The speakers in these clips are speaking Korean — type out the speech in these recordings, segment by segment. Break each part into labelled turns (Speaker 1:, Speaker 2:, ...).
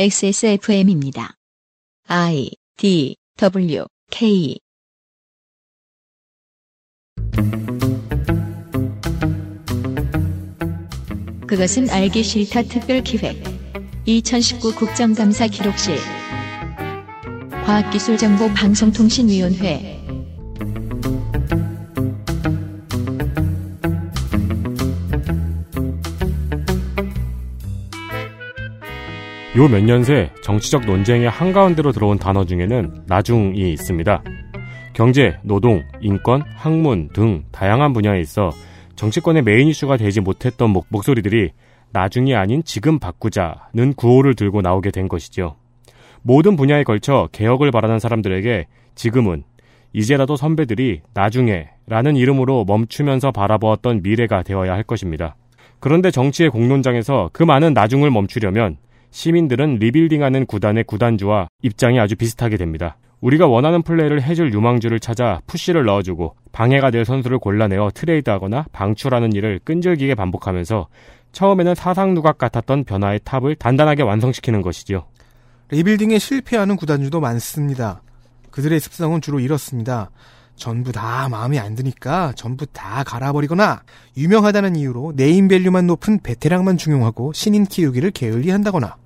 Speaker 1: XSFM입니다. I D W K. 그것은 알기 싫다 특별 기획. 2019 국정감사 기록실. 과학기술정보방송통신위원회
Speaker 2: 요 몇 년 새 정치적 논쟁의 한가운데로 들어온 단어 중에는 나중이 있습니다. 경제, 노동, 인권, 학문 등 다양한 분야에 있어 정치권의 메인 이슈가 되지 못했던 목, 목소리들이 나중이 아닌 지금 바꾸자는 구호를 들고 나오게 된 것이죠. 모든 분야에 걸쳐 개혁을 바라는 사람들에게 지금은 이제라도 선배들이 나중에 라는 이름으로 멈추면서 바라보았던 미래가 되어야 할 것입니다. 그런데 정치의 공론장에서 그 많은 나중을 멈추려면 시민들은 리빌딩하는 구단의 구단주와 입장이 아주 비슷하게 됩니다. 우리가 원하는 플레이를 해줄 유망주를 찾아 푸시를 넣어주고 방해가 될 선수를 골라내어 트레이드하거나 방출하는 일을 끈질기게 반복하면서 처음에는 사상 누각 같았던 변화의 탑을 단단하게 완성시키는 것이지요.
Speaker 3: 리빌딩에 실패하는 구단주도 많습니다. 그들의 습성은 주로 이렇습니다. 전부 다 마음에 안 드니까 전부 다 갈아버리거나 유명하다는 이유로 네임밸류만 높은 베테랑만 중용하고 신인 키우기를 게을리 한다거나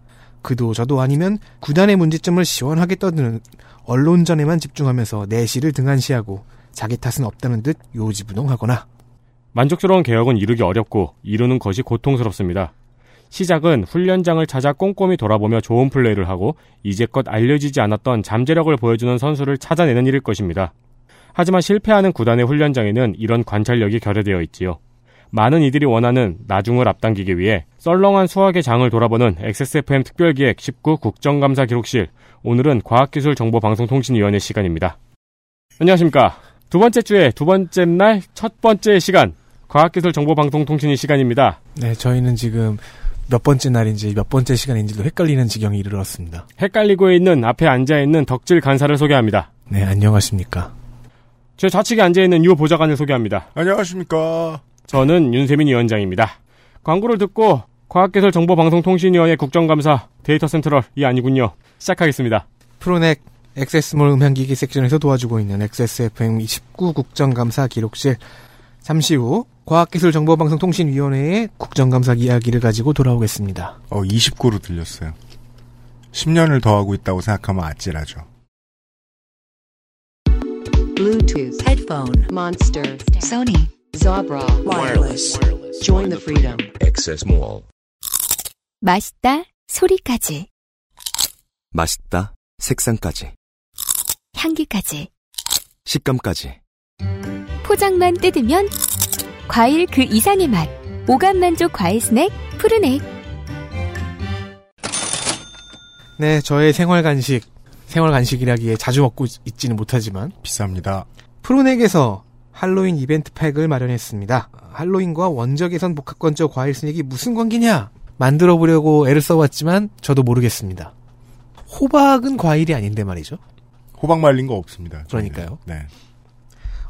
Speaker 3: 그도 저도 아니면 구단의 문제점을 시원하게 떠드는 언론전에만 집중하면서 내실을 등한시하고 자기 탓은 없다는 듯 요지부동하거나
Speaker 2: 만족스러운 개혁은 이루기 어렵고 이루는 것이 고통스럽습니다. 시작은 훈련장을 찾아 꼼꼼히 돌아보며 좋은 플레이를 하고 이제껏 알려지지 않았던 잠재력을 보여주는 선수를 찾아내는 일일 것입니다. 하지만 실패하는 구단의 훈련장에는 이런 관찰력이 결여되어 있지요. 많은 이들이 원하는 나중을 앞당기기 위해 썰렁한 수학의 장을 돌아보는 XSFM 특별기획 19 국정감사 기록실. 오늘은 과학기술정보방송통신위원회 시간입니다. 안녕하십니까. 두 번째 주에 두 번째 날 첫 번째 시간. 과학기술정보방송통신이 시간입니다.
Speaker 3: 네, 저희는 지금 몇 번째 날인지 몇 번째 시간인지도 헷갈리는 지경에 이르렀습니다.
Speaker 2: 헷갈리고 있는 앞에 앉아 있는 덕질 간사를 소개합니다.
Speaker 3: 네, 안녕하십니까.
Speaker 2: 제 좌측에 앉아있는 유 보좌관을 소개합니다.
Speaker 4: 안녕하십니까.
Speaker 2: 저는 윤세민 위원장입니다. 광고를 듣고 과학기술정보방송통신위원회 국정감사 데이터 센트럴 이 아니군요. 시작하겠습니다.
Speaker 3: 프로넥 액세스몰 음향기기 섹션에서 도와주고 있는 XSFM 29 국정감사 기록실 잠시 후 과학기술정보방송통신위원회의 국정감사 이야기를 가지고 돌아오겠습니다.
Speaker 4: 어, 29로 들렸어요. 10년을 더 하고 있다고 생각하면 아찔하죠.
Speaker 5: Bluetooth, headphone, Monster, Sony, Zabra, wireless. Join the freedom.
Speaker 6: Access Mall.
Speaker 7: 맛있다 소리까지
Speaker 6: 맛있다. 색상까지.
Speaker 7: 향기까지
Speaker 6: 식감까지.
Speaker 7: 포장만 뜯으면 과일 그 이상의 맛 오감 만족 과일 스낵 푸르넥
Speaker 3: 네, 저의 생활 간식, 생활 간식이라기에 자주 먹고 있지는 못하지만
Speaker 4: 비쌉니다.
Speaker 3: 프로넥에서 할로윈 이벤트 팩을 마련했습니다. 할로윈과 원적외선 복합건조 과일 스낵이 무슨 관계냐? 만들어 보려고 애를 써봤지만 저도 모르겠습니다. 호박은 과일이 아닌데 말이죠.
Speaker 4: 호박 말린 거 없습니다.
Speaker 3: 그러니까요.
Speaker 4: 네.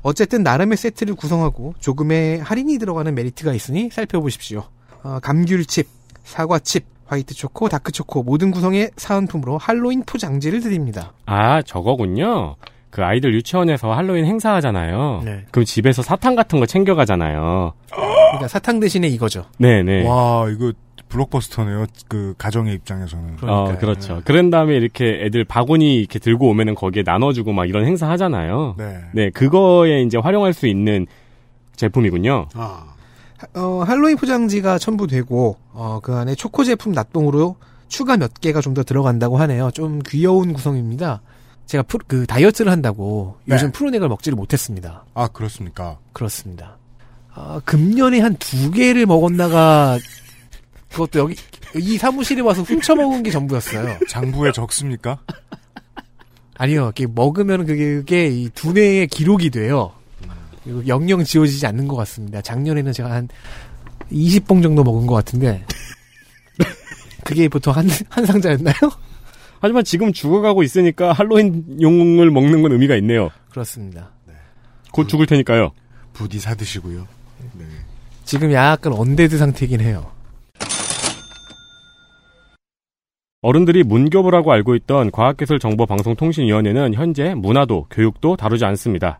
Speaker 3: 어쨌든 나름의 세트를 구성하고 조금의 할인이 들어가는 메리트가 있으니 살펴보십시오. 어, 감귤칩, 사과칩, 화이트 초코, 다크 초코 모든 구성의 사은품으로 할로윈 포장지를 드립니다.
Speaker 2: 아, 저거군요. 그 아이들 유치원에서 할로윈 행사하잖아요.
Speaker 3: 네.
Speaker 2: 그럼 집에서 사탕 같은 거 챙겨가잖아요.
Speaker 3: 그러니까 사탕 대신에 이거죠.
Speaker 2: 네네.
Speaker 4: 와, 이거 블록버스터네요. 그 가정의 입장에서는.
Speaker 2: 어,
Speaker 3: 그러니까요.
Speaker 2: 그렇죠. 그런 다음에 이렇게 애들 바구니 이렇게 들고 오면은 거기에 나눠주고 막 이런 행사 하잖아요.
Speaker 4: 네.
Speaker 2: 네, 그거에 이제 활용할 수 있는 제품이군요.
Speaker 4: 아,
Speaker 3: 어, 할로윈 포장지가 첨부되고 어, 그 안에 초코 제품 납동으로 추가 몇 개가 좀 더 들어간다고 하네요. 좀 귀여운 구성입니다. 제가 프로- 그 다이어트를 한다고
Speaker 4: 네.
Speaker 3: 요즘 프로넥을 먹지를 못했습니다.
Speaker 4: 아 그렇습니까?
Speaker 3: 그렇습니다. 아, 금년에 한 두 개를 먹었나가 그것도 여기 이 사무실에 와서 훔쳐 먹은 게 전부였어요.
Speaker 4: 장부에 적습니까?
Speaker 3: 아니요, 먹으면 그게, 그게 이 두뇌의 기록이 돼요. 그리고 영영 지워지지 않는 것 같습니다. 작년에는 제가 한 20봉 정도 먹은 것 같은데 그게 보통 한, 한 상자였나요?
Speaker 2: 하지만 지금 죽어가고 있으니까 할로윈 용을 먹는 건 의미가 있네요.
Speaker 3: 그렇습니다.
Speaker 2: 곧 죽을 테니까요.
Speaker 4: 부디 사드시고요. 네.
Speaker 3: 지금 약간 언데드 상태이긴 해요.
Speaker 2: 어른들이 문교부라고 알고 있던 과학기술정보방송통신위원회는 현재 문화도 교육도 다루지 않습니다.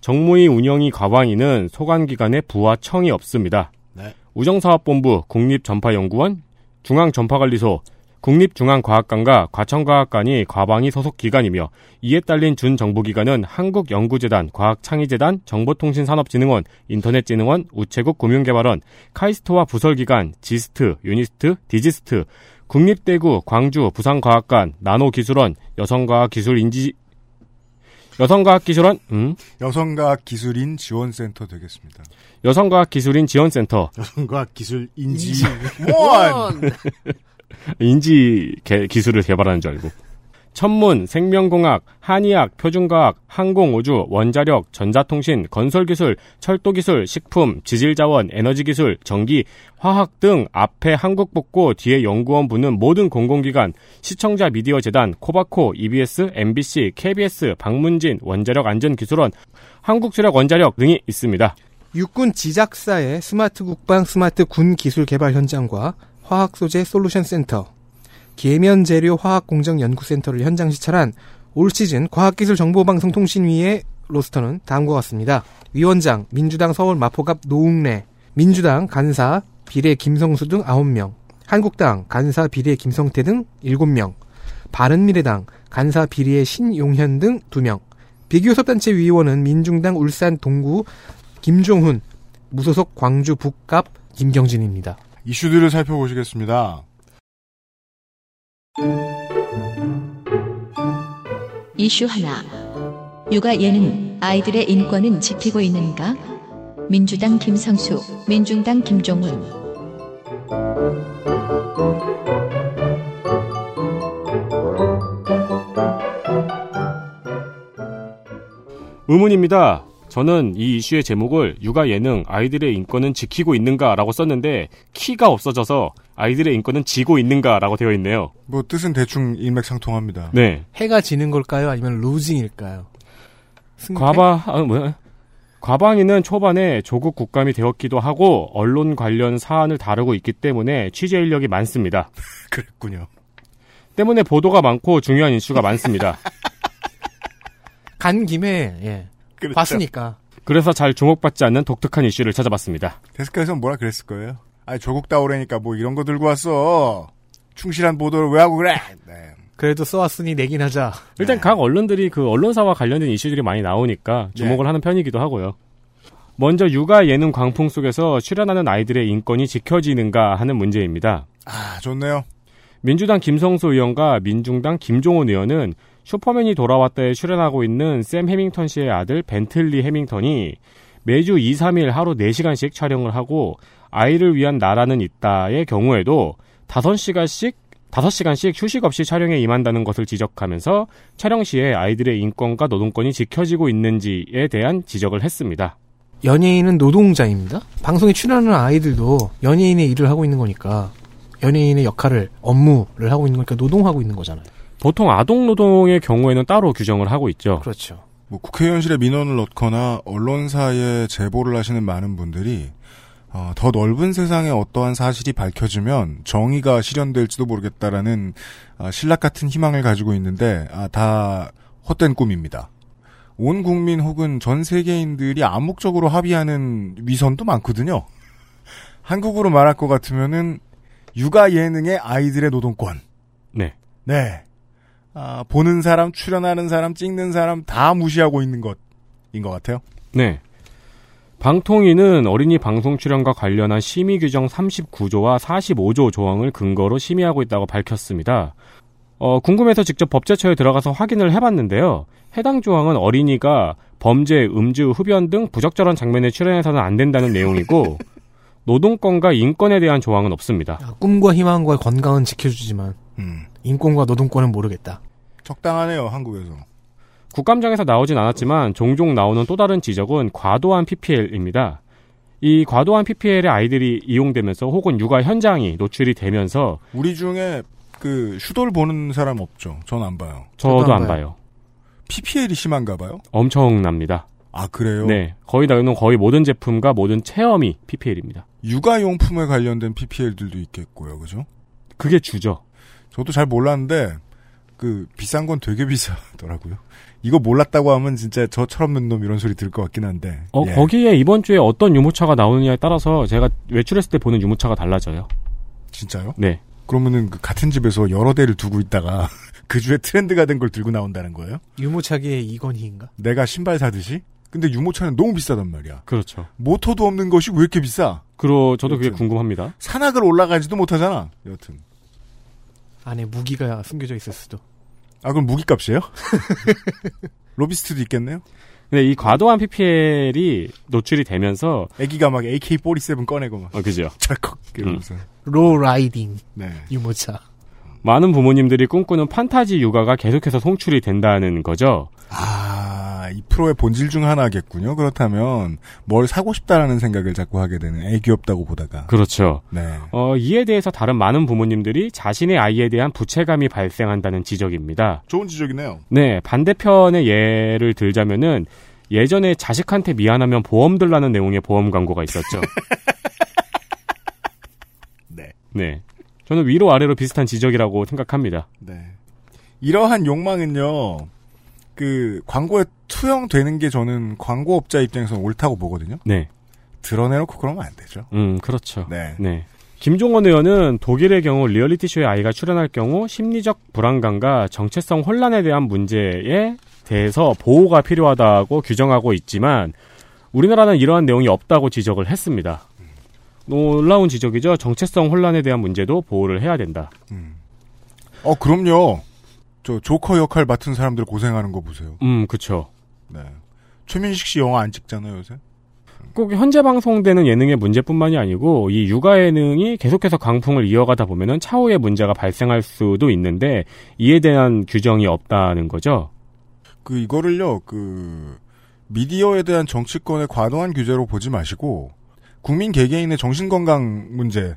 Speaker 2: 정무위 운영위 과방위는 소관기관의 부와 청이 없습니다.
Speaker 4: 네.
Speaker 2: 우정사업본부, 국립전파연구원, 중앙전파관리소, 국립중앙과학관과 과천과학관이 과방위 소속 기관이며 이에 딸린 준정부기관은 한국연구재단, 과학창의재단, 정보통신산업진흥원, 인터넷진흥원, 우체국 금융개발원, 카이스트와 부설기관, 지스트, 유니스트, 디지스트, 국립대구, 광주, 부산과학관, 나노기술원, 여성과학기술인지 여성과학 기술원, 음,
Speaker 4: 여성과학 기술인 지원센터 되겠습니다.
Speaker 2: 여성과학 기술인 지원센터,
Speaker 4: 여성과학 기술 인지 원.
Speaker 2: 인지 개- 기술을 개발하는 줄 알고. 천문, 생명공학, 한의학, 표준과학, 항공우주, 원자력, 전자통신, 건설기술, 철도기술, 식품, 지질자원, 에너지기술, 전기, 화학 등 앞에 한국복고 뒤에 연구원 부는 모든 공공기관, 시청자 미디어 재단, 코바코, EBS, MBC, KBS, 방문진, 원자력 안전기술원, 한국수력 원자력 등이 있습니다.
Speaker 3: 육군 지작사의 스마트 국방 스마트 군 기술 개발 현장과 화학 소재 솔루션 센터, 계면 재료 화학 공정 연구센터를 현장 시찰한 올 시즌 과학기술정보방송통신위의 로스터는 다음과 같습니다. 위원장 민주당 서울 마포갑 노웅래, 민주당 간사 비례 김성수 등 9명, 한국당 간사 비례 김성태 등 7명, 바른미래당 간사 비례 신용현 등 2명, 비교섭단체 위원은 민중당 울산 동구 김종훈, 무소속 광주 북갑 김경진입니다.
Speaker 4: 이슈들을 살펴보시겠습니다.
Speaker 1: 이슈 하나. 육아 예능 아이들의 인권은 지키고 있는가? 민주당 김상수, 민중당 김종훈.
Speaker 2: 의문입니다. 저는 이 이슈의 제목을 육아 예능 아이들의 인권은 지키고 있는가라고 썼는데 키가 없어져서 아이들의 인권은 지고 있는가라고 되어 있네요.
Speaker 4: 뭐 뜻은 대충 일맥상통합니다.
Speaker 2: 네.
Speaker 3: 해가 지는 걸까요? 아니면 루징일까요? 승패?
Speaker 2: 과바 아, 뭐야? 과방위는 초반에 조국 국감이 되었기도 하고 언론 관련 사안을 다루고 있기 때문에 취재 인력이 많습니다.
Speaker 4: 그랬군요.
Speaker 2: 때문에 보도가 많고 중요한 이슈가 많습니다.
Speaker 3: 간 김에 예.
Speaker 4: 그렇죠.
Speaker 3: 봤으니까
Speaker 2: 그래서 잘 주목받지 않는 독특한 이슈를 찾아봤습니다.
Speaker 4: 데스크에서는 뭐라 그랬을 거예요? 아니 조국 따오래니까 뭐 이런 거 들고 왔어. 충실한 보도를 왜 하고 그래? 네.
Speaker 3: 그래도 써왔으니 내긴 하자.
Speaker 2: 일단
Speaker 4: 네.
Speaker 2: 각 언론들이 그 언론사와 관련된 이슈들이 많이 나오니까 주목을 하는 편이기도 하고요. 먼저 육아 예능 광풍 속에서 출연하는 아이들의 인권이 지켜지는가 하는 문제입니다.
Speaker 4: 아 좋네요.
Speaker 2: 민주당 김성수 의원과 민중당 김종원 의원은 슈퍼맨이 돌아왔다에 출연하고 있는 샘 해밍턴 씨의 아들 벤틀리 해밍턴이 매주 2, 3일 하루 4시간씩 촬영을 하고 아이를 위한 나라는 있다의 경우에도 5시간씩 5시간씩 휴식 없이 촬영에 임한다는 것을 지적하면서 촬영 시에 아이들의 인권과 노동권이 지켜지고 있는지에 대한 지적을 했습니다.
Speaker 3: 연예인은 노동자입니다. 방송에 출연하는 아이들도 연예인의 일을 하고 있는 거니까 연예인의 역할을 업무를 하고 있는 거니까 노동하고 있는 거잖아요.
Speaker 2: 보통 아동 노동의 경우에는 따로 규정을 하고 있죠.
Speaker 3: 그렇죠.
Speaker 4: 뭐 국회의원실에 민원을 넣거나 언론사에 제보를 하시는 많은 분들이 어, 더 넓은 세상에 어떠한 사실이 밝혀지면 정의가 실현될지도 모르겠다라는 아, 신락 같은 희망을 가지고 있는데 아, 다 헛된 꿈입니다. 온 국민 혹은 전 세계인들이 암묵적으로 합의하는 위선도 많거든요. 한국으로 말할 것 같으면은 육아 예능의 아이들의 노동권.
Speaker 2: 네.
Speaker 4: 네. 아, 보는 사람, 출연하는 사람, 찍는 사람 다 무시하고 있는 것인 것 같아요.
Speaker 2: 네. 방통위는 어린이 방송 출연과 관련한 심의 규정 39조와 45조 조항을 근거로 심의하고 있다고 밝혔습니다. 어, 궁금해서 직접 법제처에 들어가서 확인을 해봤는데요. 해당 조항은 어린이가 범죄, 음주, 흡연 등 부적절한 장면에 출연해서는 안 된다는 내용이고 노동권과 인권에 대한 조항은 없습니다.
Speaker 3: 아, 꿈과 희망과 건강은 지켜주지만
Speaker 4: 음,
Speaker 3: 인권과 노동권은 모르겠다.
Speaker 4: 적당하네요, 한국에서.
Speaker 2: 국감장에서 나오진 않았지만 종종 나오는 또 다른 지적은 과도한 PPL입니다. 이 과도한 PPL에 아이들이 이용되면서 혹은 육아 현장이 노출이 되면서
Speaker 4: 우리 중에 그 슈돌 보는 사람 없죠. 전 안 봐요.
Speaker 2: 저도
Speaker 3: 저도 안
Speaker 2: 안
Speaker 3: 봐요.
Speaker 2: 봐요.
Speaker 4: PPL이 심한가 봐요?
Speaker 2: 엄청납니다.
Speaker 4: 아, 그래요?
Speaker 2: 네, 거의 나오는 거의 모든 제품과 모든 체험이 PPL입니다.
Speaker 4: 육아용품에 관련된 PPL들도 있겠고요, 그죠?
Speaker 2: 그게 주죠.
Speaker 4: 저도 잘 몰랐는데 그 비싼 건 되게 비싸더라고요. 이거 몰랐다고 하면 진짜 저처럼 는놈 이런 소리 들을 것 같긴 한데.
Speaker 2: 어,
Speaker 4: 예.
Speaker 2: 거기에 이번 주에 어떤 유모차가 나오느냐에 따라서 제가 외출했을 때 보는 유모차가 달라져요.
Speaker 4: 진짜요?
Speaker 2: 네.
Speaker 4: 그러면은 그 같은 집에서 여러 대를 두고 있다가 그 주에 트렌드가 된 걸 들고 나온다는 거예요?
Speaker 3: 유모차계의 이건희인가?
Speaker 4: 내가 신발 사듯이? 근데 유모차는 너무 비싸단 말이야.
Speaker 2: 그렇죠.
Speaker 4: 모터도 없는 것이 왜 이렇게 비싸?
Speaker 2: 그리고 저도 그게
Speaker 4: 여튼.
Speaker 2: 궁금합니다.
Speaker 4: 산악을 올라가지도 못하잖아. 여튼.
Speaker 3: 안에 무기가 숨겨져 있을 수도.
Speaker 4: 아 그럼 무기값이에요? 로비스트도 있겠네요.
Speaker 2: 근데 이 과도한 PPL이 노출이 되면서
Speaker 4: 애기가 막 AK-47 꺼내고 막
Speaker 2: 어, 그죠.
Speaker 4: 찰컥 이러면서.
Speaker 3: 로 라이딩
Speaker 4: 네.
Speaker 3: 유모차.
Speaker 2: 많은 부모님들이 꿈꾸는 판타지 육아가 계속해서 송출이 된다는 거죠.
Speaker 4: 아, 이 프로의 본질 중 하나겠군요. 그렇다면 뭘 사고 싶다라는 생각을 자꾸 하게 되는 애 귀엽다고 보다가.
Speaker 2: 그렇죠.
Speaker 4: 네.
Speaker 2: 어, 이에 대해서 다른 많은 부모님들이 자신의 아이에 대한 부채감이 발생한다는 지적입니다.
Speaker 4: 좋은 지적이네요.
Speaker 2: 네, 반대편의 예를 들자면은 예전에 자식한테 미안하면 보험 들라는 내용의 보험 광고가 있었죠.
Speaker 4: 네.
Speaker 2: 네. 저는 위로 아래로 비슷한 지적이라고 생각합니다.
Speaker 4: 네. 이러한 욕망은요. 그 광고에 투영되는 게 저는 광고업자 입장에서는 옳다고 보거든요.
Speaker 2: 네.
Speaker 4: 드러내놓고 그러면 안 되죠.
Speaker 2: 음, 그렇죠.
Speaker 4: 네.
Speaker 2: 네. 김종원 의원은 독일의 경우 리얼리티쇼에 아이가 출연할 경우 심리적 불안감과 정체성 혼란에 대한 문제에 대해서 보호가 필요하다고 규정하고 있지만 우리나라는 이러한 내용이 없다고 지적을 했습니다. 놀라운 지적이죠. 정체성 혼란에 대한 문제도 보호를 해야 된다.
Speaker 4: 어, 그럼요. 저 조커 역할 맡은 사람들 고생하는 거 보세요.
Speaker 2: 음, 그쵸.
Speaker 4: 네. 최민식 씨 영화 안 찍잖아요, 요새.
Speaker 2: 꼭 현재 방송되는 예능의 문제뿐만이 아니고 이 육아 예능이 계속해서 강풍을 이어가다 보면은 차후에 문제가 발생할 수도 있는데 이에 대한 규정이 없다는 거죠.
Speaker 4: 그 이거를요. 그 미디어에 대한 정치권의 과도한 규제로 보지 마시고 국민 개개인의 정신 건강 문제로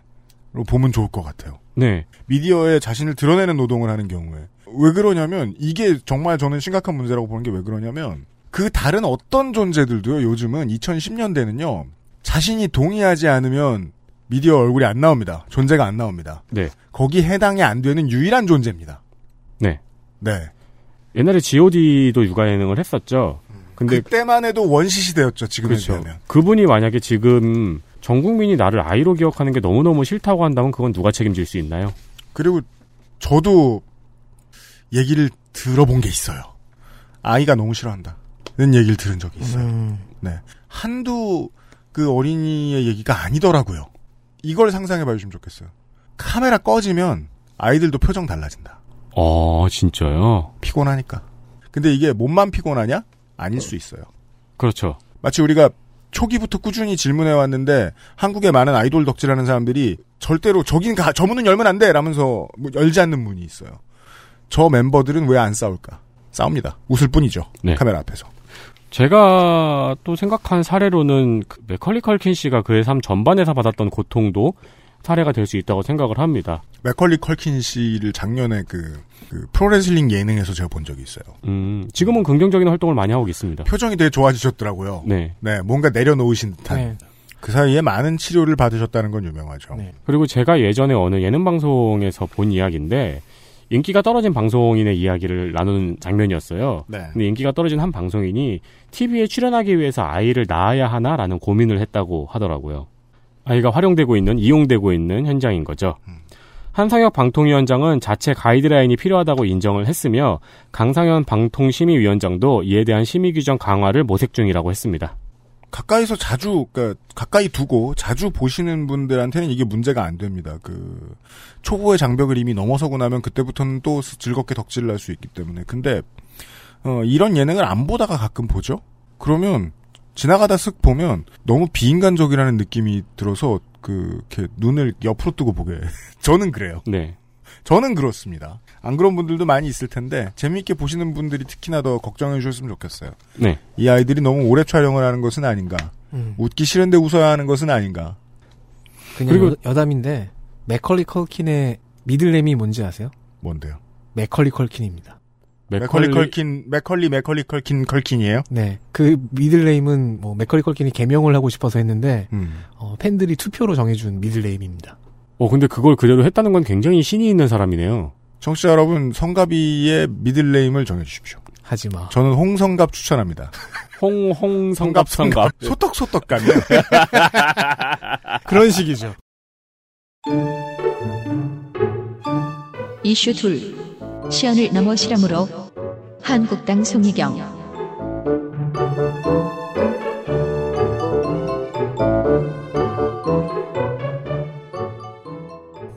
Speaker 4: 보면 좋을 것 같아요.
Speaker 2: 네.
Speaker 4: 미디어에 자신을 드러내는 노동을 하는 경우에 왜 그러냐면 이게 정말 저는 심각한 문제라고 보는 게 왜 그러냐면 그 다른 어떤 존재들도요. 요즘은 2010년대는요. 자신이 동의하지 않으면 미디어 얼굴이 안 나옵니다. 존재가 안 나옵니다.
Speaker 2: 네.
Speaker 4: 거기 해당이 안 되는 유일한 존재입니다.
Speaker 2: 네.
Speaker 4: 네.
Speaker 2: 옛날에 G.O.D도 육아 예능을 했었죠. 근데
Speaker 4: 그때만 해도 원시 시대였죠. 지금에
Speaker 2: 그렇죠.
Speaker 4: 비하면.
Speaker 2: 그분이 만약에 지금 전 국민이 나를 아이로 기억하는 게 너무너무 싫다고 한다면 그건 누가 책임질 수 있나요?
Speaker 4: 그리고 저도 얘기를 들어본 게 있어요. 아이가 너무 싫어한다. 는 얘기를 들은 적이 있어요.
Speaker 3: 음,
Speaker 4: 네. 한두 그 어린이의 얘기가 아니더라고요. 이걸 상상해 봐주시면 좋겠어요. 카메라 꺼지면 아이들도 표정 달라진다.
Speaker 2: 어, 진짜요?
Speaker 4: 피곤하니까. 근데 이게 몸만 피곤하냐? 아닐 수 있어요.
Speaker 2: 그렇죠.
Speaker 4: 마치 우리가 초기부터 꾸준히 질문해 왔는데 한국의 많은 아이돌 덕질하는 사람들이 절대로 저긴 가, 저 문은 열면 안 돼! 라면서 뭐 열지 않는 문이 있어요. 저 멤버들은 왜 안 싸울까? 싸웁니다. 웃을 뿐이죠.
Speaker 2: 네.
Speaker 4: 카메라 앞에서.
Speaker 2: 제가 또 생각한 사례로는 그 맥컬리 컬킨 씨가 그의 삶 전반에서 받았던 고통도 사례가 될 수 있다고 생각을 합니다.
Speaker 4: 맥컬리 컬킨 씨를 작년에 그, 그 프로레슬링 예능에서 제가 본 적이 있어요.
Speaker 2: 음, 지금은 긍정적인 활동을 많이 하고 있습니다.
Speaker 4: 표정이 되게 좋아지셨더라고요.
Speaker 2: 네.
Speaker 4: 네, 뭔가 내려놓으신 듯한.
Speaker 3: 네.
Speaker 4: 그 사이에 많은 치료를 받으셨다는 건 유명하죠.
Speaker 3: 네.
Speaker 2: 그리고 제가 예전에 어느 예능 방송에서 본 이야기인데 인기가 떨어진 방송인의 이야기를 나누는 장면이었어요.
Speaker 4: 네.
Speaker 2: 근데 인기가 떨어진 한 방송인이 TV에 출연하기 위해서 아이를 낳아야 하나라는 고민을 했다고 하더라고요. 아이가 활용되고 있는, 이용되고 있는 현장인 거죠. 한상혁 방통위원장은 자체 가이드라인이 필요하다고 인정을 했으며 강상현 방통심의위원장도 이에 대한 심의 규정 강화를 모색 중이라고 했습니다.
Speaker 4: 가까이서 자주, 그니까, 가까이 두고 자주 보시는 분들한테는 이게 문제가 안 됩니다. 그, 초보의 장벽을 이미 넘어서고 나면 그때부터는 또 즐겁게 덕질을 할 수 있기 때문에. 근데, 어, 이런 예능을 안 보다가 가끔 보죠? 그러면, 지나가다 쓱 보면 너무 비인간적이라는 느낌이 들어서 그, 이렇게 눈을 옆으로 뜨고 보게. 저는 그래요.
Speaker 2: 네.
Speaker 4: 저는 그렇습니다. 안 그런 분들도 많이 있을 텐데, 재미있게 보시는 분들이 특히나 더 걱정해 주셨으면 좋겠어요.
Speaker 2: 네.
Speaker 4: 이 아이들이 너무 오래 촬영을 하는 것은 아닌가.
Speaker 3: 음.
Speaker 4: 웃기 싫은데 웃어야 하는 것은 아닌가.
Speaker 3: 그냥
Speaker 2: 그리고-
Speaker 3: 여담인데 맥컬리 컬킨의 middle name이 뭔지 아세요?
Speaker 4: 뭔데요?
Speaker 3: 맥컬리 컬킨입니다.
Speaker 4: 맥컬리 컬킨, 맥컬리 맥컬리 컬킨 컬킨이에요?
Speaker 3: 네. 그 middle name은 뭐 맥컬리 컬킨이 개명을 하고 싶어서 했는데
Speaker 4: 음.
Speaker 3: 어, 팬들이 투표로 정해준 middle name입니다.
Speaker 2: 어, 근데 그걸 그대로 했다는 건 굉장히 신이 있는 사람이네요.
Speaker 4: 청취자 여러분, 성갑이의 미들네임을 정해주십시오.
Speaker 3: 하지 마.
Speaker 4: 저는 홍성갑 추천합니다.
Speaker 2: 홍 홍 성갑 성갑.
Speaker 4: 소떡소떡 같네요.
Speaker 3: 그런 식이죠.
Speaker 1: 이슈 둘. 시연을 넘어 실험으로 한국당 송희경.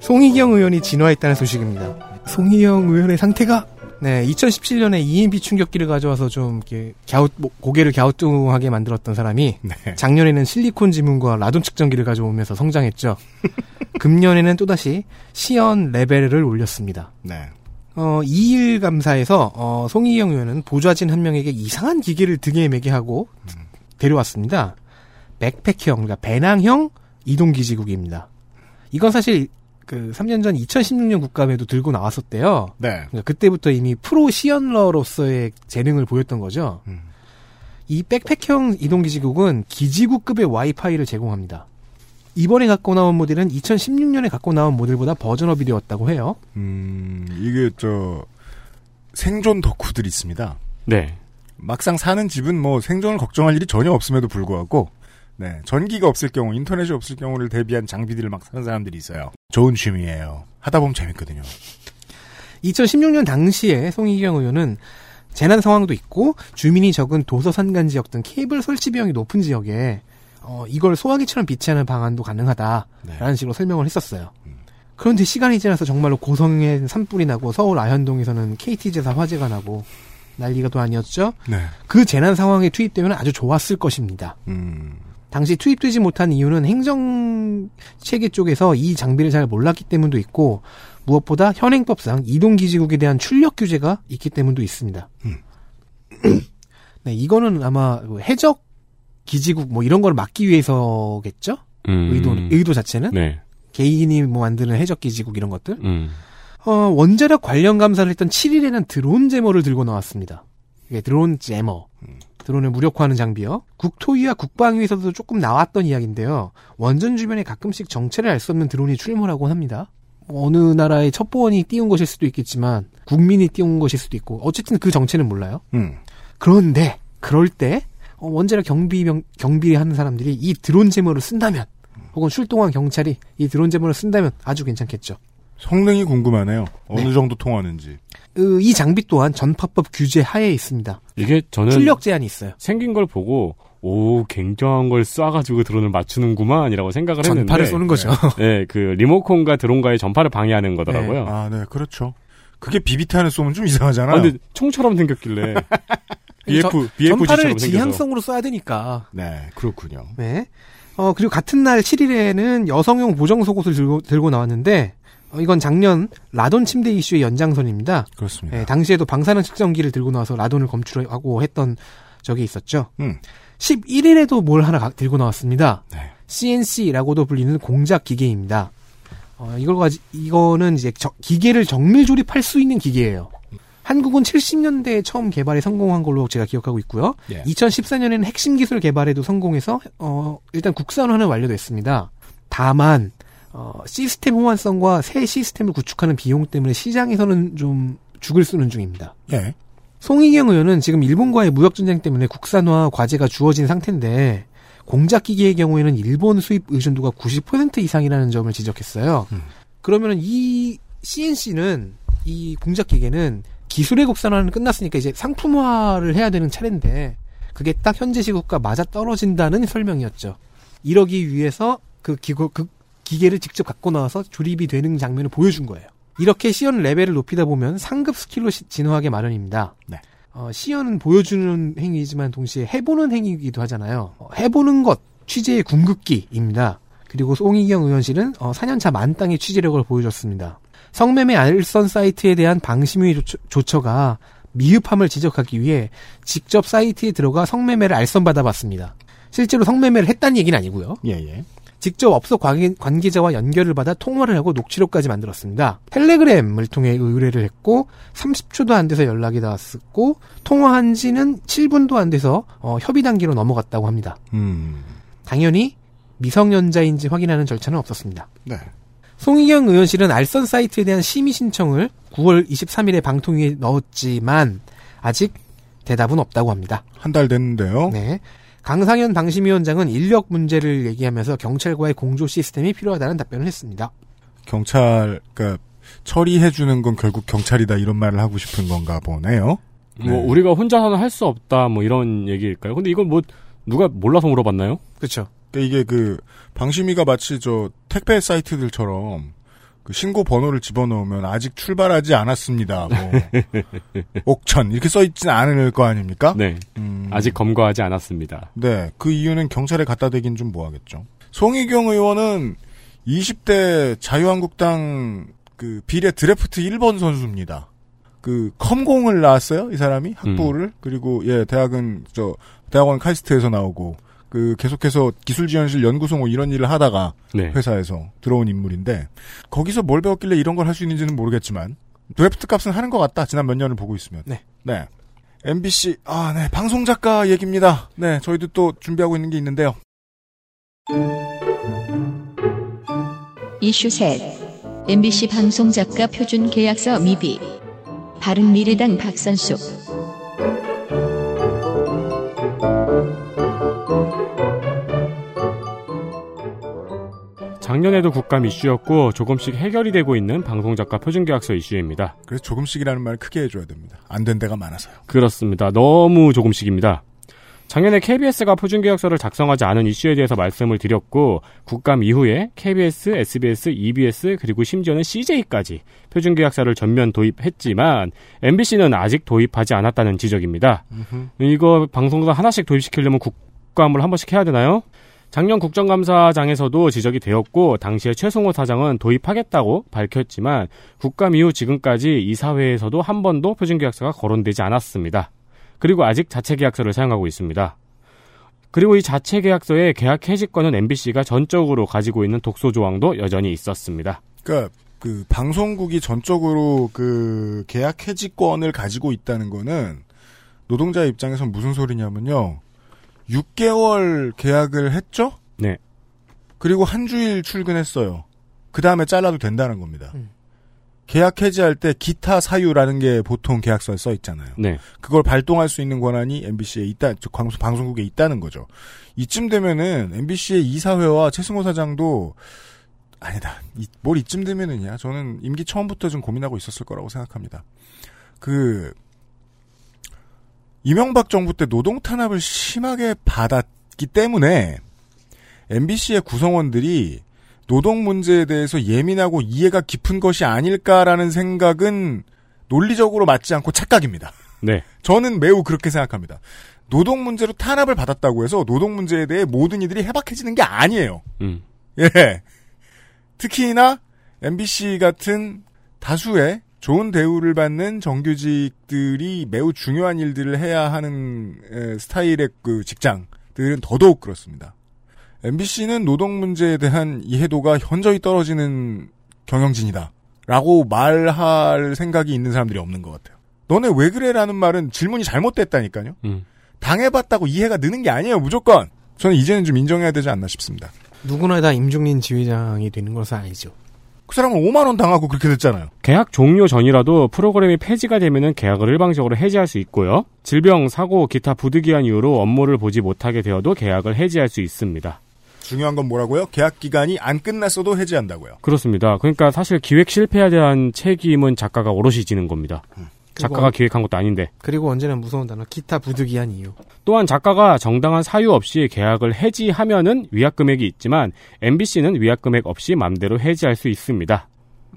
Speaker 3: 송희경 의원이 진화했다는 소식입니다. 송희경 의원의 상태가 네, 2017년에 EMP 충격기를 가져와서 좀 이렇게 갸웃 뭐, 고개를 갸우뚱하게 만들었던 사람이
Speaker 4: 네.
Speaker 3: 작년에는 실리콘 지문과 라돈 측정기를 가져오면서 성장했죠. 금년에는 또다시 시연 레벨을 올렸습니다.
Speaker 4: 네.
Speaker 3: 어, 2일 감사에서 어, 송희경 의원은 보좌진 한 명에게 이상한 기계를 등에 매게 하고 데려왔습니다. 백팩형, 그러니까 배낭형 이동기지국입니다. 이건 사실 그 3년 전 2016년 국감에도 들고 나왔었대요.
Speaker 4: 네.
Speaker 3: 그러니까 그때부터 이미 프로 시연러로서의 재능을 보였던 거죠.
Speaker 4: 음.
Speaker 3: 이 백팩형 이동기지국은 기지국급의 와이파이를 제공합니다. 이번에 갖고 나온 모델은 2016년에 갖고 나온 모델보다 버전업이 되었다고 해요.
Speaker 4: 음, 이게 저 생존 덕후들이 있습니다.
Speaker 2: 네.
Speaker 4: 막상 사는 집은 뭐 생존을 걱정할 일이 전혀 없음에도 불구하고 네, 전기가 없을 경우, 인터넷이 없을 경우를 대비한 장비들을 막 사는 사람들이 있어요. 좋은 취미예요. 하다 보면 재밌거든요.
Speaker 3: 2016년 당시에 송희경 의원은 재난 상황도 있고 주민이 적은 도서 산간 지역 등 케이블 설치 비용이 높은 지역에 어, 이걸 소화기처럼 비치하는 방안도 가능하다라는
Speaker 4: 네.
Speaker 3: 식으로 설명을 했었어요. 그런데 시간이 지나서 정말로 고성에 산불이 나고 서울 아현동에서는 KT제사 화재가 나고 난리가 또 아니었죠.
Speaker 4: 네.
Speaker 3: 그 재난 상황에 투입되면 아주 좋았을 것입니다.
Speaker 4: 음,
Speaker 3: 당시 투입되지 못한 이유는 행정 체계 쪽에서 이 장비를 잘 몰랐기 때문도 있고 무엇보다 현행법상 이동기지국에 대한 출력 규제가 있기 때문도 있습니다.
Speaker 4: 음.
Speaker 3: 네, 이거는 아마 그 해적 기지국 뭐 이런 걸 막기 위해서겠죠?
Speaker 2: 음.
Speaker 3: 의도 의도 자체는
Speaker 2: 네.
Speaker 3: 개인이 뭐 만드는 해적 기지국 이런 것들.
Speaker 2: 음.
Speaker 3: 어, 원자력 관련 감사를 했던 7일에는 드론 제머를 들고 나왔습니다. 이게 드론 제머. 드론을 무력화하는 장비요. 국토위와 국방위에서도 조금 나왔던 이야기인데요. 원전 주변에 가끔씩 정체를 알 수 없는 드론이 출몰하곤 합니다. 뭐 어느 나라의 첩보원이 띄운 것일 수도 있겠지만 국민이 띄운 것일 수도 있고 어쨌든 그 정체는 몰라요.
Speaker 4: 음,
Speaker 3: 그런데 그럴 때 어, 원자력 경비 경비하는 사람들이 이 드론 제머를 쓴다면 혹은 출동한 경찰이 이 드론 제머를 쓴다면 아주 괜찮겠죠.
Speaker 4: 성능이 궁금하네요. 어느
Speaker 3: 네.
Speaker 4: 정도 통하는지.
Speaker 3: 으, 이 장비 또한 전파법 규제 하에 있습니다.
Speaker 2: 이게 저는
Speaker 3: 출력 제한이 있어요.
Speaker 2: 생긴 걸 보고 오 굉장한 걸 쏴가지고 드론을 맞추는구만이라고 생각을 했는데
Speaker 3: 전파를 쏘는 거죠.
Speaker 2: 네, 그 리모컨과 드론과의 전파를 방해하는 거더라고요.
Speaker 4: 아, 네, 그렇죠. 그게 비비탄을 쏘면 좀 이상하잖아요.
Speaker 2: 아, 근데 총처럼 생겼길래 BF
Speaker 3: 전-
Speaker 2: BFG처럼
Speaker 3: 전파를 지향성으로 쏴야 되니까.
Speaker 4: 네, 그렇군요.
Speaker 3: 네. 어, 그리고 같은 날 7일에는 여성용 보정 속옷을 들고, 들고 나왔는데, 어, 이건 작년 라돈 침대 이슈의 연장선입니다.
Speaker 4: 그렇습니다.
Speaker 3: 네, 당시에도 방사능 측정기를 들고 나와서 라돈을 검출하고 했던 적이 있었죠.
Speaker 4: 음.
Speaker 3: 11일에도 뭘 하나 가- 들고 나왔습니다.
Speaker 4: 네.
Speaker 3: CNC라고도 불리는 공작 기계입니다. 어, 이걸 가지, 이거는 이제 저- 기계를 정밀 조립할 수 있는 기계예요. 한국은 70년대에 처음 개발에 성공한 걸로 제가 기억하고 있고요.
Speaker 4: 예.
Speaker 3: 2014년에는 핵심 기술 개발에도 성공해서 어, 일단 국산화는 완료됐습니다. 다만 어, 시스템 호환성과 새 시스템을 구축하는 비용 때문에 시장에서는 좀 죽을 쓰는 중입니다.
Speaker 4: 예.
Speaker 3: 송희경 의원은 지금 일본과의 무역 전쟁 때문에 국산화 과제가 주어진 상태인데 공작 기계의 경우에는 일본 수입 의존도가 90% 이상이라는 점을 지적했어요.
Speaker 4: 음.
Speaker 3: 그러면은 이 CNC는 이 공작 기계는 기술의 국산화는 끝났으니까 이제 상품화를 해야 되는 차례인데 그게 딱 현재 시국과 맞아 떨어진다는 설명이었죠. 이러기 위해서 그 기고 그 기계를 직접 갖고 나와서 조립이 되는 장면을 보여준 거예요. 이렇게 시연 레벨을 높이다 보면 상급 스킬로 시- 진화하게 마련입니다.
Speaker 4: 네.
Speaker 3: 어, 시연은 보여주는 행위이지만 동시에 해보는 행위이기도 하잖아요. 어, 해보는 것 취재의 궁극기입니다. 그리고 송희경 의원실은 어, 4년차 만땅의 취재력을 보여줬습니다. 성매매 알선 사이트에 대한 방심위 조처, 조처가 미흡함을 지적하기 위해 직접 사이트에 들어가 성매매를 알선받아봤습니다. 실제로 성매매를 했다는 얘기는 아니고요.
Speaker 4: 예, 예.
Speaker 3: 직접 업소 관계, 관계 자와 연결을 받아 통화를 하고 녹취록까지 만들었습니다. 텔레그램을 통해 의뢰를 했고 30초도 안 돼서 연락이 닿았고 통화한 지는 7분도 안 돼서 어, 협의 단계로 넘어갔다고 합니다.
Speaker 4: 음.
Speaker 3: 당연히 미성년자인지 확인하는 절차는 없었습니다.
Speaker 4: 네.
Speaker 3: 송희경 의원실은 알선 사이트에 대한 심의 신청을 9월 23일에 방통위에 넣었지만 아직 대답은 없다고 합니다.
Speaker 4: 한 달 됐는데요.
Speaker 3: 네. 강상현 방심위원장은 인력 문제를 얘기하면서 경찰과의 공조 시스템이 필요하다는 답변을 했습니다.
Speaker 4: 경찰, 그니까, 처리해주는 건 결국 경찰이다 이런 말을 하고 싶은 건가 보네요.
Speaker 2: 뭐
Speaker 4: 네.
Speaker 2: 우리가 혼자서는 할 수 없다 뭐 이런 얘기일까요? 근데 이건 뭐 누가 몰라서 물어봤나요?
Speaker 3: 그렇죠.
Speaker 4: 그러니까 이게 그, 방심위가 마치 저 택배 사이트들처럼 그 신고 번호를 집어넣으면 아직 출발하지 않았습니다. 뭐, 옥천, 이렇게 써있진 않을 거 아닙니까?
Speaker 2: 네.
Speaker 4: 음,
Speaker 2: 아직 검거하지 않았습니다.
Speaker 4: 네, 그 이유는 경찰에 갖다 대긴 좀 뭐하겠죠. 송희경 의원은 20대 자유한국당 그 비례 드래프트 1번 선수입니다. 그 컴공을 나왔어요, 이 사람이 학부를 그리고 예 대학은 저 대학원 카이스트에서 나오고 그 계속해서 기술지원실 연구소 뭐 이런 일을 하다가
Speaker 2: 네.
Speaker 4: 회사에서 들어온 인물인데 거기서 뭘 배웠길래 이런 걸 할 수 있는지는 모르겠지만 드래프트 값은 하는 것 같다. 지난 몇 년을 보고 있으면.
Speaker 3: 네.
Speaker 4: 네. MBC 아, 네. 방송 작가 얘기입니다. 네, 저희도 또 준비하고 있는 게 있는데요.
Speaker 1: 이슈 셋 MBC 방송 작가 표준 계약서 미비 바른 미래당 박선숙
Speaker 2: 작년에도 국감 이슈였고 조금씩 해결이 되고 있는 방송작가 표준계약서 이슈입니다.
Speaker 4: 그래서 조금씩이라는 말을 크게 해줘야 됩니다. 안 된 데가 많아서요.
Speaker 2: 그렇습니다. 너무 조금씩입니다. 작년에 KBS가 표준계약서를 작성하지 않은 이슈에 대해서 말씀을 드렸고 국감 이후에 KBS, SBS, EBS 그리고 심지어는 CJ까지 표준계약서를 전면 도입했지만 MBC는 아직 도입하지 않았다는 지적입니다. 이거 방송사 하나씩 도입시키려면 국감을 한 번씩 해야 되나요? 작년 국정감사장에서도 지적이 되었고 당시에 최승호 사장은 도입하겠다고 밝혔지만 국감 이후 지금까지 이사회에서도 한 번도 표준계약서가 거론되지 않았습니다. 그리고 아직 자체계약서를 사용하고 있습니다. 그리고 이 자체계약서의 계약 해지권은 MBC가 전적으로 가지고 있는 독소 조항도 여전히 있었습니다.
Speaker 4: 그러니까 그 방송국이 전적으로 그 계약 해지권을 가지고 있다는 거는 노동자 입장에선 무슨 소리냐면요. 6개월 계약을 했죠?
Speaker 2: 네.
Speaker 4: 그리고 한 주일 출근했어요. 그 다음에 잘라도 된다는 겁니다.
Speaker 3: 음.
Speaker 4: 계약 해지할 때 기타 사유라는 게 보통 계약서에 써 있잖아요.
Speaker 2: 네.
Speaker 4: 그걸 발동할 수 있는 권한이 MBC에 있다, 즉, 방송, 방송국에 있다는 거죠. 이쯤 되면은 MBC의 이사회와 최승호 사장도 아니다. 이- 뭘 이쯤 되면은야. 저는 임기 처음부터 좀 고민하고 있었을 거라고 생각합니다. 그 이명박 정부 때 노동 탄압을 심하게 받았기 때문에 MBC의 구성원들이 노동 문제에 대해서 예민하고 이해가 깊은 것이 아닐까라는 생각은 논리적으로 맞지 않고 착각입니다.
Speaker 2: 네.
Speaker 4: 저는 매우 그렇게 생각합니다. 노동 문제로 탄압을 받았다고 해서 노동 문제에 대해 모든 이들이 해박해지는 게 아니에요.
Speaker 2: 음.
Speaker 4: 예. 특히나 MBC 같은 다수의 좋은 대우를 받는 정규직들이 매우 중요한 일들을 해야 하는 에, 스타일의 그 직장들은 더더욱 그렇습니다. MBC는 노동 문제에 대한 이해도가 현저히 떨어지는 경영진이다. 라고 말할 생각이 있는 사람들이 없는 것 같아요. 너네 왜 그래 라는 말은 질문이 잘못됐다니까요.
Speaker 2: 음.
Speaker 4: 당해봤다고 이해가 느는 게 아니에요, 무조건. 저는 이제는 좀 인정해야 되지 않나 싶습니다.
Speaker 3: 누구나 다 임종린 지회장이 되는 것은 아니죠.
Speaker 4: 그 사람은 5만 원 당하고 그렇게 됐잖아요.
Speaker 2: 계약 종료 전이라도 프로그램이 폐지가 되면은 계약을 일방적으로 해지할 수 있고요. 질병, 사고, 기타 부득이한 이유로 업무를 보지 못하게 되어도 계약을 해지할 수 있습니다.
Speaker 4: 중요한 건 뭐라고요? 계약 기간이 안 끝났어도 해지한다고요.
Speaker 2: 그렇습니다. 그러니까 사실 기획 실패에 대한 책임은 작가가 오롯이 지는 겁니다. 작가가 기획한 것도 아닌데.
Speaker 3: 그리고 언제나 무서운 단어 기타 부득이한 이유.
Speaker 2: 또한 작가가 정당한 사유 없이 계약을 해지하면은 위약 금액이 있지만 MBC는 위약 금액 없이 맘대로 해지할 수 있습니다.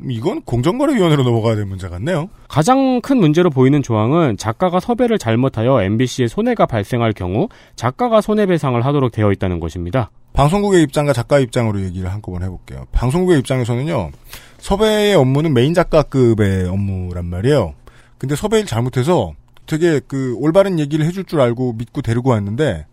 Speaker 4: 이건 공정거래위원회로 넘어가야 될 문제 같네요.
Speaker 2: 가장 큰 문제로 보이는 조항은 작가가 섭외를 잘못하여 MBC에 손해가 발생할 경우 작가가 손해배상을 하도록 되어 있다는 것입니다.
Speaker 4: 방송국의 입장과 작가 입장으로 얘기를 한꺼번에 해볼게요. 방송국의 입장에서는요, 섭외의 업무는 메인 작가급의 업무란 말이에요. 근데 섭외를 잘못해서 되게 그 올바른 얘기를 해줄 줄 알고 믿고 데리고 왔는데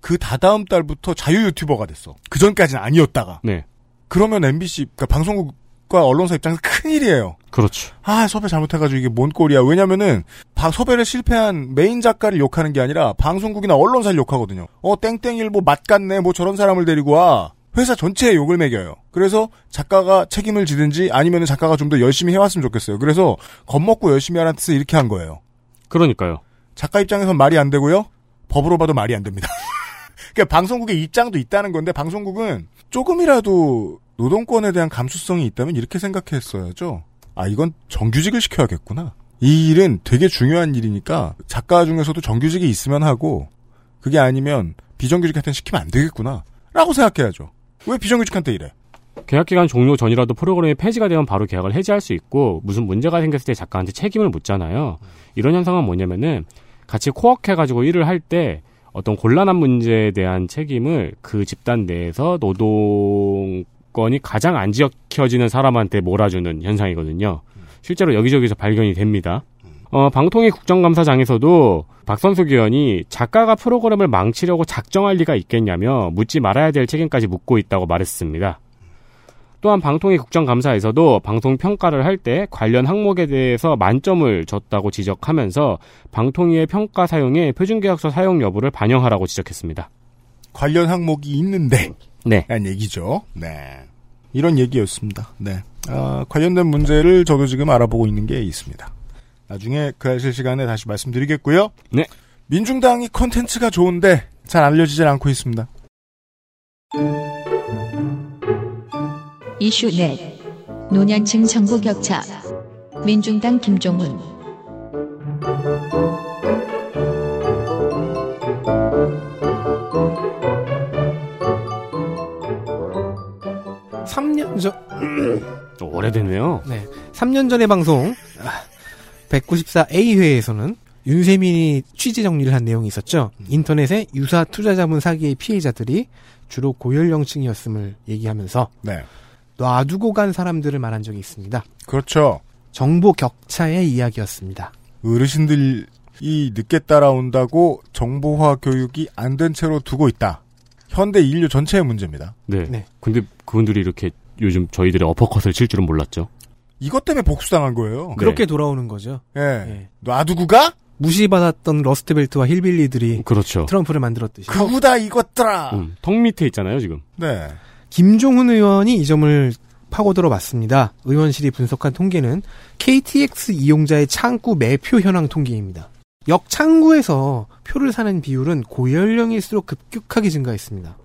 Speaker 4: 그 다다음 달부터 자유 유튜버가 됐어. 그 전까지는 아니었다가.
Speaker 2: 네.
Speaker 4: 그러면 MBC, 그러니까 방송국과 언론사 입장에서 큰 일이에요.
Speaker 2: 그렇죠.
Speaker 4: 아, 섭외 잘못해가지고 이게 뭔 꼴이야. 왜냐면은, 바- 섭외를 실패한 메인 작가를 욕하는 게 아니라, 방송국이나 언론사를 욕하거든요. 어, 땡땡일보 맛 같네. 뭐 저런 사람을 데리고 와. 회사 전체에 욕을 매겨요. 그래서 작가가 책임을 지든지 아니면 작가가 좀 더 열심히 해왔으면 좋겠어요. 그래서 겁먹고 열심히 하라는 뜻을 이렇게 한 거예요.
Speaker 2: 그러니까요.
Speaker 4: 작가 입장에선 말이 안 되고요. 법으로 봐도 말이 안 됩니다. 그러니까 방송국의 입장도 있다는 건데 방송국은 조금이라도 노동권에 대한 감수성이 있다면 이렇게 생각했어야죠. 아 이건 정규직을 시켜야겠구나. 이 일은 되게 중요한 일이니까 작가 중에서도 정규직이 있으면 하고 그게 아니면 비정규직한테 시키면 안 되겠구나. 라고 생각해야죠. 왜 비정규직한테 이래?
Speaker 2: 계약 기간 종료 전이라도 프로그램이 폐지가 되면 바로 계약을 해지할 수 있고 무슨 문제가 생겼을 때 작가한테 책임을 묻잖아요. 이런 현상은 뭐냐면은 같이 코어해 가지고 일을 할 때 어떤 곤란한 문제에 대한 책임을 그 집단 내에서 노동권이 가장 안 지켜지는 사람한테 몰아주는 현상이거든요. 실제로 여기저기서 발견이 됩니다. 어, 방통위 국정감사장에서도 박선숙 의원이 작가가 프로그램을 망치려고 작정할 리가 있겠냐며 묻지 말아야 될 책임까지 묻고 있다고 말했습니다. 또한 방통위 국정감사에서도 방송 평가를 할 때 관련 항목에 대해서 만점을 줬다고 지적하면서 방통위의 평가 사용에 표준계약서 사용 여부를 반영하라고 지적했습니다.
Speaker 4: 관련 항목이 있는데
Speaker 2: 네.
Speaker 4: 라는 얘기죠. 네. 이런 얘기였습니다. 네. 아, 관련된 문제를 저도 지금 알아보고 있는 게 있습니다. 나중에 그 하실 시간에 다시 말씀드리겠고요.
Speaker 2: 네.
Speaker 4: 민중당이 컨텐츠가 좋은데 잘 알려지질 않고 있습니다.
Speaker 1: 이슈 넷 노년층 정보 격차 민중당 김종훈
Speaker 3: 3년 전,
Speaker 2: 좀 오래됐네요.
Speaker 3: 네. 3년 전의 방송, 194A회에서는 윤세민이 취재 정리를 한 내용이 있었죠. 인터넷에 유사 투자자문 사기의 피해자들이 주로 고연령층이었음을 얘기하면서
Speaker 4: 네.
Speaker 3: 놔두고 간 사람들을 말한 적이 있습니다.
Speaker 4: 그렇죠.
Speaker 3: 정보 격차의 이야기였습니다.
Speaker 4: 어르신들이 늦게 따라온다고 정보화 교육이 안 된 채로 두고 있다. 현대 인류 전체의 문제입니다.
Speaker 2: 네.
Speaker 3: 네.
Speaker 2: 근데 그분들이 이렇게 요즘 저희들의 어퍼컷을 칠 줄은 몰랐죠.
Speaker 4: 이것 때문에 복수당한 거예요.
Speaker 2: 네.
Speaker 3: 그렇게 돌아오는 거죠.
Speaker 4: 예.
Speaker 3: 예.
Speaker 4: 놔두고 가?
Speaker 3: 무시받았던 러스트벨트와 hillbilly들이
Speaker 2: 그렇죠.
Speaker 3: 트럼프를 만들었듯이.
Speaker 4: 그구다 이것들아.
Speaker 2: 음, 턱 밑에 있잖아요, 지금.
Speaker 4: 네.
Speaker 3: 김종훈 의원이 이 점을 파고들어 봤습니다. 의원실이 분석한 통계는 KTX 이용자의 창구 매표 현황 통계입니다. 역 창구에서 표를 사는 비율은 고연령일수록 급격하게 증가했습니다.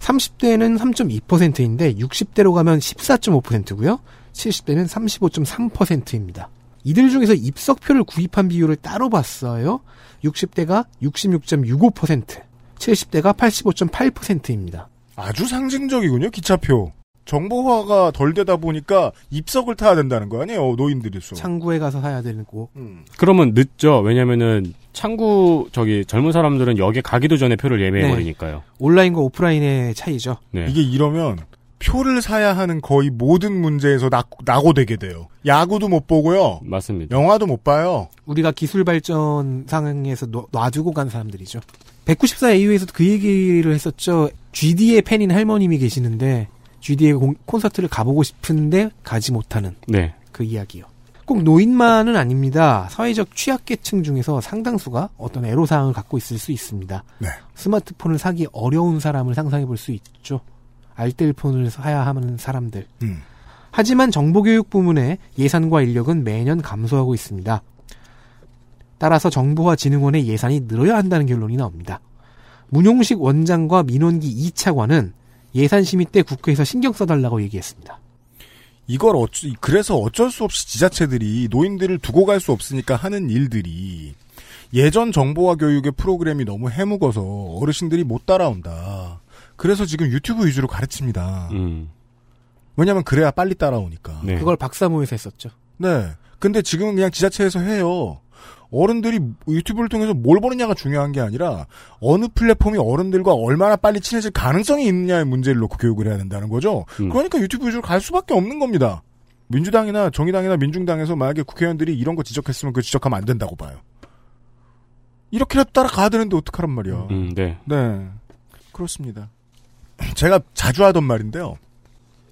Speaker 3: 30대는 3.2%인데 60대로 가면 14.5%고요. 70대는 35.3%입니다. 이들 중에서 입석표를 구입한 비율을 따로 봤어요. 60대가 66.65%, 70대가 85.8%입니다.
Speaker 4: 아주 상징적이군요, 기차표. 정보화가 덜 되다 보니까 입석을 타야 된다는 거 아니에요, 노인들이 수.
Speaker 3: 창구에 가서 사야 되는 거.
Speaker 4: 음.
Speaker 2: 그러면 늦죠. 왜냐면은 창구 저기 젊은 사람들은 역에 가기도 전에 표를 예매해
Speaker 3: 네.
Speaker 2: 버리니까요.
Speaker 3: 온라인과 오프라인의 차이죠.
Speaker 2: 네.
Speaker 4: 이게 이러면 표를 사야 하는 거의 모든 문제에서 낙, 낙오되게 돼요. 야구도 못 보고요.
Speaker 2: 맞습니다.
Speaker 4: 영화도 못 봐요.
Speaker 3: 우리가 기술 발전 상황에서 놔- 놔두고 간 사람들이죠. 194AU에서도 그 얘기를 했었죠. GD의 팬인 할머님이 계시는데 GD의 공- 콘서트를 가보고 싶은데 가지 못하는
Speaker 2: 네.
Speaker 3: 그 이야기요. 꼭 노인만은 아닙니다. 사회적 취약계층 중에서 상당수가 어떤 애로사항을 갖고 있을 수 있습니다.
Speaker 4: 네.
Speaker 3: 스마트폰을 사기 어려운 사람을 상상해 볼 수 있죠. 알뜰폰을 사야 하는 사람들.
Speaker 4: 음.
Speaker 3: 하지만 정보교육 부문의 예산과 인력은 매년 감소하고 있습니다. 따라서 정보와 진흥원의 예산이 늘어야 한다는 결론이 나옵니다. 문용식 원장과 민원기 2차관은 예산 심의 때 국회에서 신경 써달라고 얘기했습니다.
Speaker 4: 이걸 어쩌, 그래서 어쩔 수 없이 지자체들이 노인들을 두고 갈 수 없으니까 하는 일들이 예전 정보화 교육의 프로그램이 너무 해묵어서 어르신들이 못 따라온다. 그래서 지금 유튜브 위주로 가르칩니다.
Speaker 2: 음.
Speaker 4: 왜냐면 그래야 빨리 따라오니까.
Speaker 2: 네.
Speaker 3: 그걸 박사모에서 했었죠.
Speaker 4: 네. 근데 지금은 그냥 지자체에서 해요. 어른들이 유튜브를 통해서 뭘 보느냐가 중요한 게 아니라 어느 플랫폼이 어른들과 얼마나 빨리 친해질 가능성이 있느냐의 문제를 놓고 교육을 해야 된다는 거죠.
Speaker 2: 음.
Speaker 4: 그러니까 유튜브 위주로 갈 수밖에 없는 겁니다. 민주당이나 정의당이나 민중당에서 만약에 국회의원들이 이런 거 지적했으면 그 지적하면 안 된다고 봐요. 이렇게라도 따라가야 되는데 어떡하란 말이야.
Speaker 2: 음, 네.
Speaker 4: 네. 그렇습니다. 제가 자주 하던 말인데요.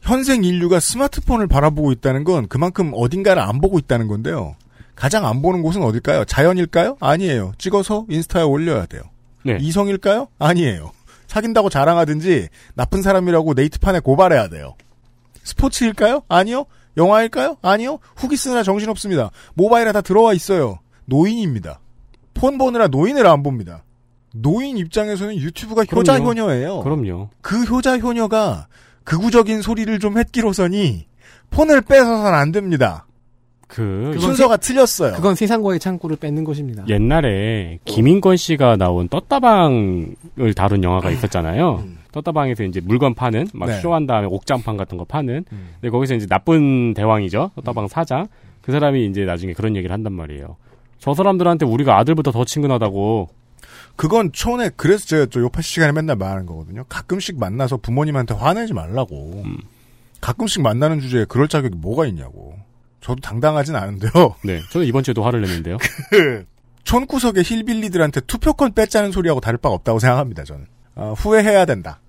Speaker 4: 현생 인류가 스마트폰을 바라보고 있다는 건 그만큼 어딘가를 안 보고 있다는 건데요. 가장 안 보는 곳은 어딜까요? 자연일까요? 아니에요. 찍어서 인스타에 올려야 돼요.
Speaker 2: 네.
Speaker 4: 이성일까요? 아니에요. 사귄다고 자랑하든지 나쁜 사람이라고 네이트판에 고발해야 돼요. 스포츠일까요? 아니요. 영화일까요? 아니요. 후기 쓰느라 정신없습니다. 모바일에 다 들어와 있어요. 노인입니다. 폰 보느라 노인을 안 봅니다. 노인 입장에서는 유튜브가
Speaker 2: 그럼요.
Speaker 4: 효자 효녀예요.
Speaker 2: 그럼요.
Speaker 4: 그 효자 효녀가 극우적인 소리를 좀 했기로서니 폰을 뺏어서는 안 됩니다.
Speaker 2: 그
Speaker 4: 순서가 틀렸어요.
Speaker 3: 그건 세상과의 창구를 뺏는 것입니다.
Speaker 2: 옛날에 김인권 씨가 나온 떴다방을 다룬 영화가 있었잖아요. 떴다방에서 이제 물건 파는 막
Speaker 4: 음. 네.
Speaker 2: 쇼한 다음에 옥장판 같은 거 파는.
Speaker 4: 음.
Speaker 2: 근데 거기서 이제 나쁜 대왕이죠. 떴다방 사장. 그 사람이 이제 나중에 그런 얘기를 한단 말이에요. 저 사람들한테 우리가 아들보다 더 친근하다고.
Speaker 4: 그건 초에 그래서 제가 저 요파 시간에 맨날 말하는 거거든요. 가끔씩 만나서 부모님한테 화내지 말라고.
Speaker 2: 음.
Speaker 4: 가끔씩 만나는 주제에 그럴 자격이 뭐가 있냐고. 저도 당당하진 않은데요.
Speaker 2: 네, 저는 이번 주에도 화를 냈는데요.
Speaker 4: 촌구석의 힐빌리들한테 투표권 뺏자는 소리하고 다를 바가 없다고 생각합니다. 저는 어, 후회해야 된다.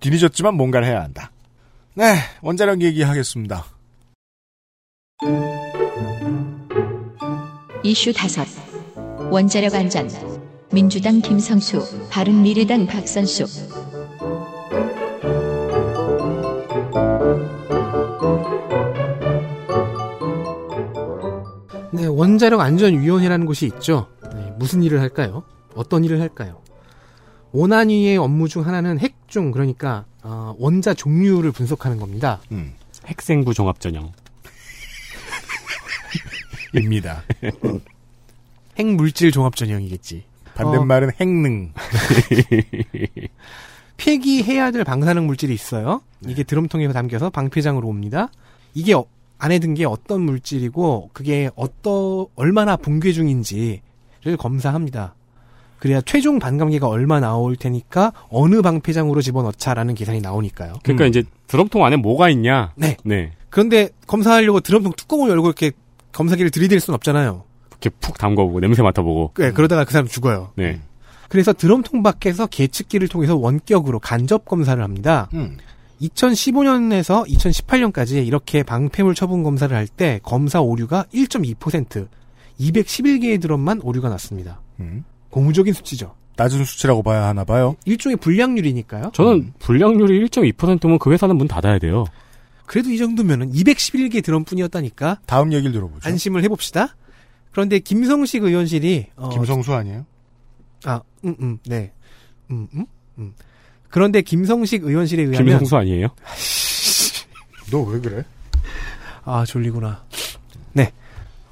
Speaker 4: 뒤늦었지만 뭔가를 해야 한다. 네, 원자력 얘기하겠습니다.
Speaker 1: 이슈 다섯 원자력 안전 민주당 김성수 바른미래당 박선수
Speaker 3: 네, 원자력 안전위원회라는 곳이 있죠. 네, 무슨 일을 할까요? 어떤 일을 할까요? 원안위의 업무 중 하나는 핵종 그러니까 어, 원자 종류를 분석하는 겁니다.
Speaker 4: 음,
Speaker 2: 핵생부 종합 전형.
Speaker 4: 입니다.
Speaker 3: 핵물질 종합 전형이겠지.
Speaker 4: 반대말은 핵능.
Speaker 3: 폐기해야 될 방사능 물질이 있어요. 이게 드럼통에 담겨서 방패장으로 옵니다. 이게 어- 안에 든 게 어떤 물질이고 그게 어떠 얼마나 붕괴 중인지를 검사합니다. 그래야 최종 반감기가 얼마 나올 테니까 어느 방패장으로 집어넣자라는 계산이 나오니까요.
Speaker 2: 그러니까
Speaker 3: 음.
Speaker 2: 이제 드럼통 안에 뭐가 있냐?
Speaker 3: 네.
Speaker 2: 네.
Speaker 3: 그런데 검사하려고 드럼통 뚜껑을 열고 이렇게 검사기를 들이댈 순 없잖아요.
Speaker 2: 이렇게 푹 담궈보고 냄새 맡아보고.
Speaker 3: 네, 그러다가 그 사람 죽어요.
Speaker 2: 네.
Speaker 3: 그래서 드럼통 밖에서 계측기를 통해서 원격으로 간접 검사를 합니다.
Speaker 4: 음,
Speaker 3: 2015년에서 2018년까지 이렇게 방패물 처분 검사를 할 때 검사 오류가 1.2%, 211개의 드럼만 오류가 났습니다.
Speaker 4: 음.
Speaker 3: 고무적인 수치죠.
Speaker 4: 낮은 수치라고 봐야 하나 봐요.
Speaker 3: 일종의 불량률이니까요.
Speaker 2: 저는 불량률이 1.2%면 그 회사는 문 닫아야 돼요.
Speaker 3: 그래도 이 정도면은 211개 드럼뿐이었다니까
Speaker 4: 다음 얘기를 들어보죠.
Speaker 3: 안심을 해봅시다. 그런데 김성식 의원실이 어,
Speaker 4: 김성수 아니에요?
Speaker 3: 아, 음, 음, 네, 음, 음, 음. 그런데 김성식 의원실에 의하면
Speaker 2: 김성수 아니에요?
Speaker 4: 너 왜 그래?
Speaker 3: 아, 졸리구나. 네.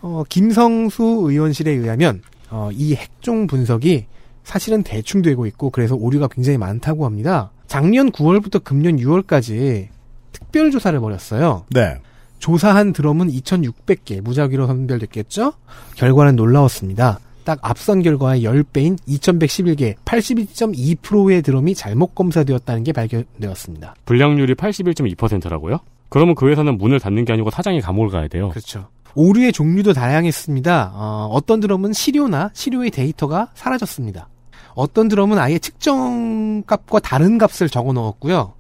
Speaker 3: 어, 김성수 의원실에 의하면, 어, 이 핵종 분석이 사실은 대충 되고 있고, 그래서 오류가 굉장히 많다고 합니다. 작년 9월부터 금년 6월까지 특별 조사를 벌였어요.
Speaker 4: 네.
Speaker 3: 조사한 드럼은 2,600개, 무작위로 선별됐겠죠? 결과는 놀라웠습니다. 딱 앞선 결과의 10배인 2,111개, 82.2%의 드럼이 잘못 검사되었다는 게 발견되었습니다.
Speaker 2: 불량률이 81.2%라고요? 그러면 그 회사는 문을 닫는 게 아니고 사장이 감옥을 가야 돼요.
Speaker 3: 그렇죠. 오류의 종류도 다양했습니다. 어, 떤 드럼은 시료나 시료의 데이터가 사라졌습니다. 어떤 드럼은 아예 측정 값과 다른 값을 적어 넣었고요.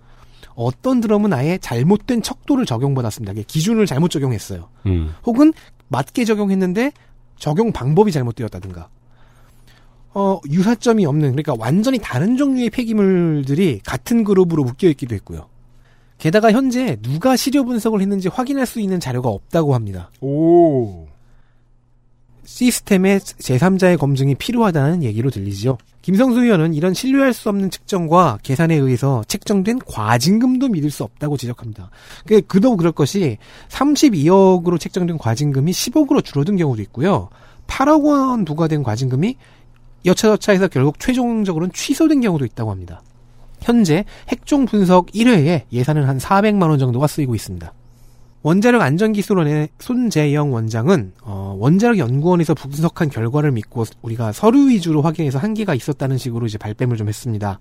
Speaker 3: 어떤 드럼은 아예 잘못된 척도를 적용받았습니다. 기준을 잘못 적용했어요.
Speaker 2: 음.
Speaker 3: 혹은 맞게 적용했는데 적용 방법이 잘못되었다든가. 어, 유사점이 없는, 그러니까 완전히 다른 종류의 폐기물들이 같은 그룹으로 묶여있기도 했고요. 게다가 현재 누가 시료 분석을 했는지 확인할 수 있는 자료가 없다고 합니다.
Speaker 4: 오.
Speaker 3: 시스템의 제3자의 검증이 필요하다는 얘기로 들리지요. 김성수 의원은 이런 신뢰할 수 없는 측정과 계산에 의해서 책정된 과징금도 믿을 수 없다고 지적합니다. 그- 그도 그럴 것이 32억으로 책정된 과징금이 10억으로 줄어든 경우도 있고요. 8억 원 부과된 과징금이 여차저차해서 결국 최종적으로는 취소된 경우도 있다고 합니다. 현재 핵종 분석 1회에 예산은 한 400만 원 정도가 쓰이고 있습니다. 원자력 안전기술원의 손재영 원장은 어, 원자력 연구원에서 분석한 결과를 믿고 우리가 서류 위주로 확인해서 한계가 있었다는 식으로 이제 발뺌을 좀 했습니다.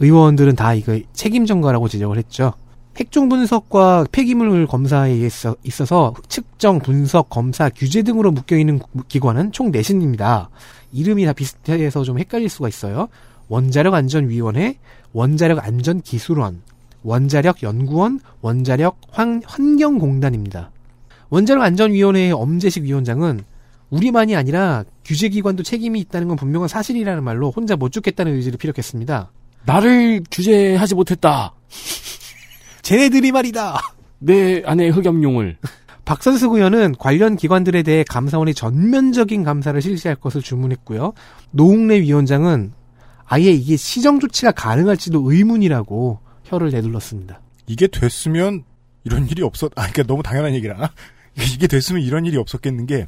Speaker 3: 의원들은 다 이거 책임 전가라고 지적을 했죠. 핵종 분석과 폐기물 검사에 있어- 있어서 측정, 분석, 검사, 규제 등으로 묶여있는 기관은 총 넷입니다. 이름이 다 비슷해서 좀 헷갈릴 수가 있어요. 원자력 안전위원회, 원자력 안전기술원, 원자력 연구원, 원자력 환, 환경공단입니다. 원자력 안전위원회의 엄재식 위원장은 우리만이 아니라 규제기관도 책임이 있다는 건 분명한 사실이라는 말로 혼자 못 죽겠다는 의지를 피력했습니다.
Speaker 2: 나를 규제하지 못했다.
Speaker 3: 쟤네들이 말이다.
Speaker 2: 내 안에 흑염룡을.
Speaker 3: 박선숙 의원은 관련 기관들에 대해 감사원이 전면적인 감사를 실시할 것을 주문했고요. 노웅래 위원장은 아예 이게 시정 조치가 가능할지도 의문이라고 혀를 내둘렀습니다.
Speaker 4: 이게 됐으면 이런 일이 없었, 아, 그러니까 너무 당연한 얘기라. 이게 됐으면 이런 일이 없었겠는 게,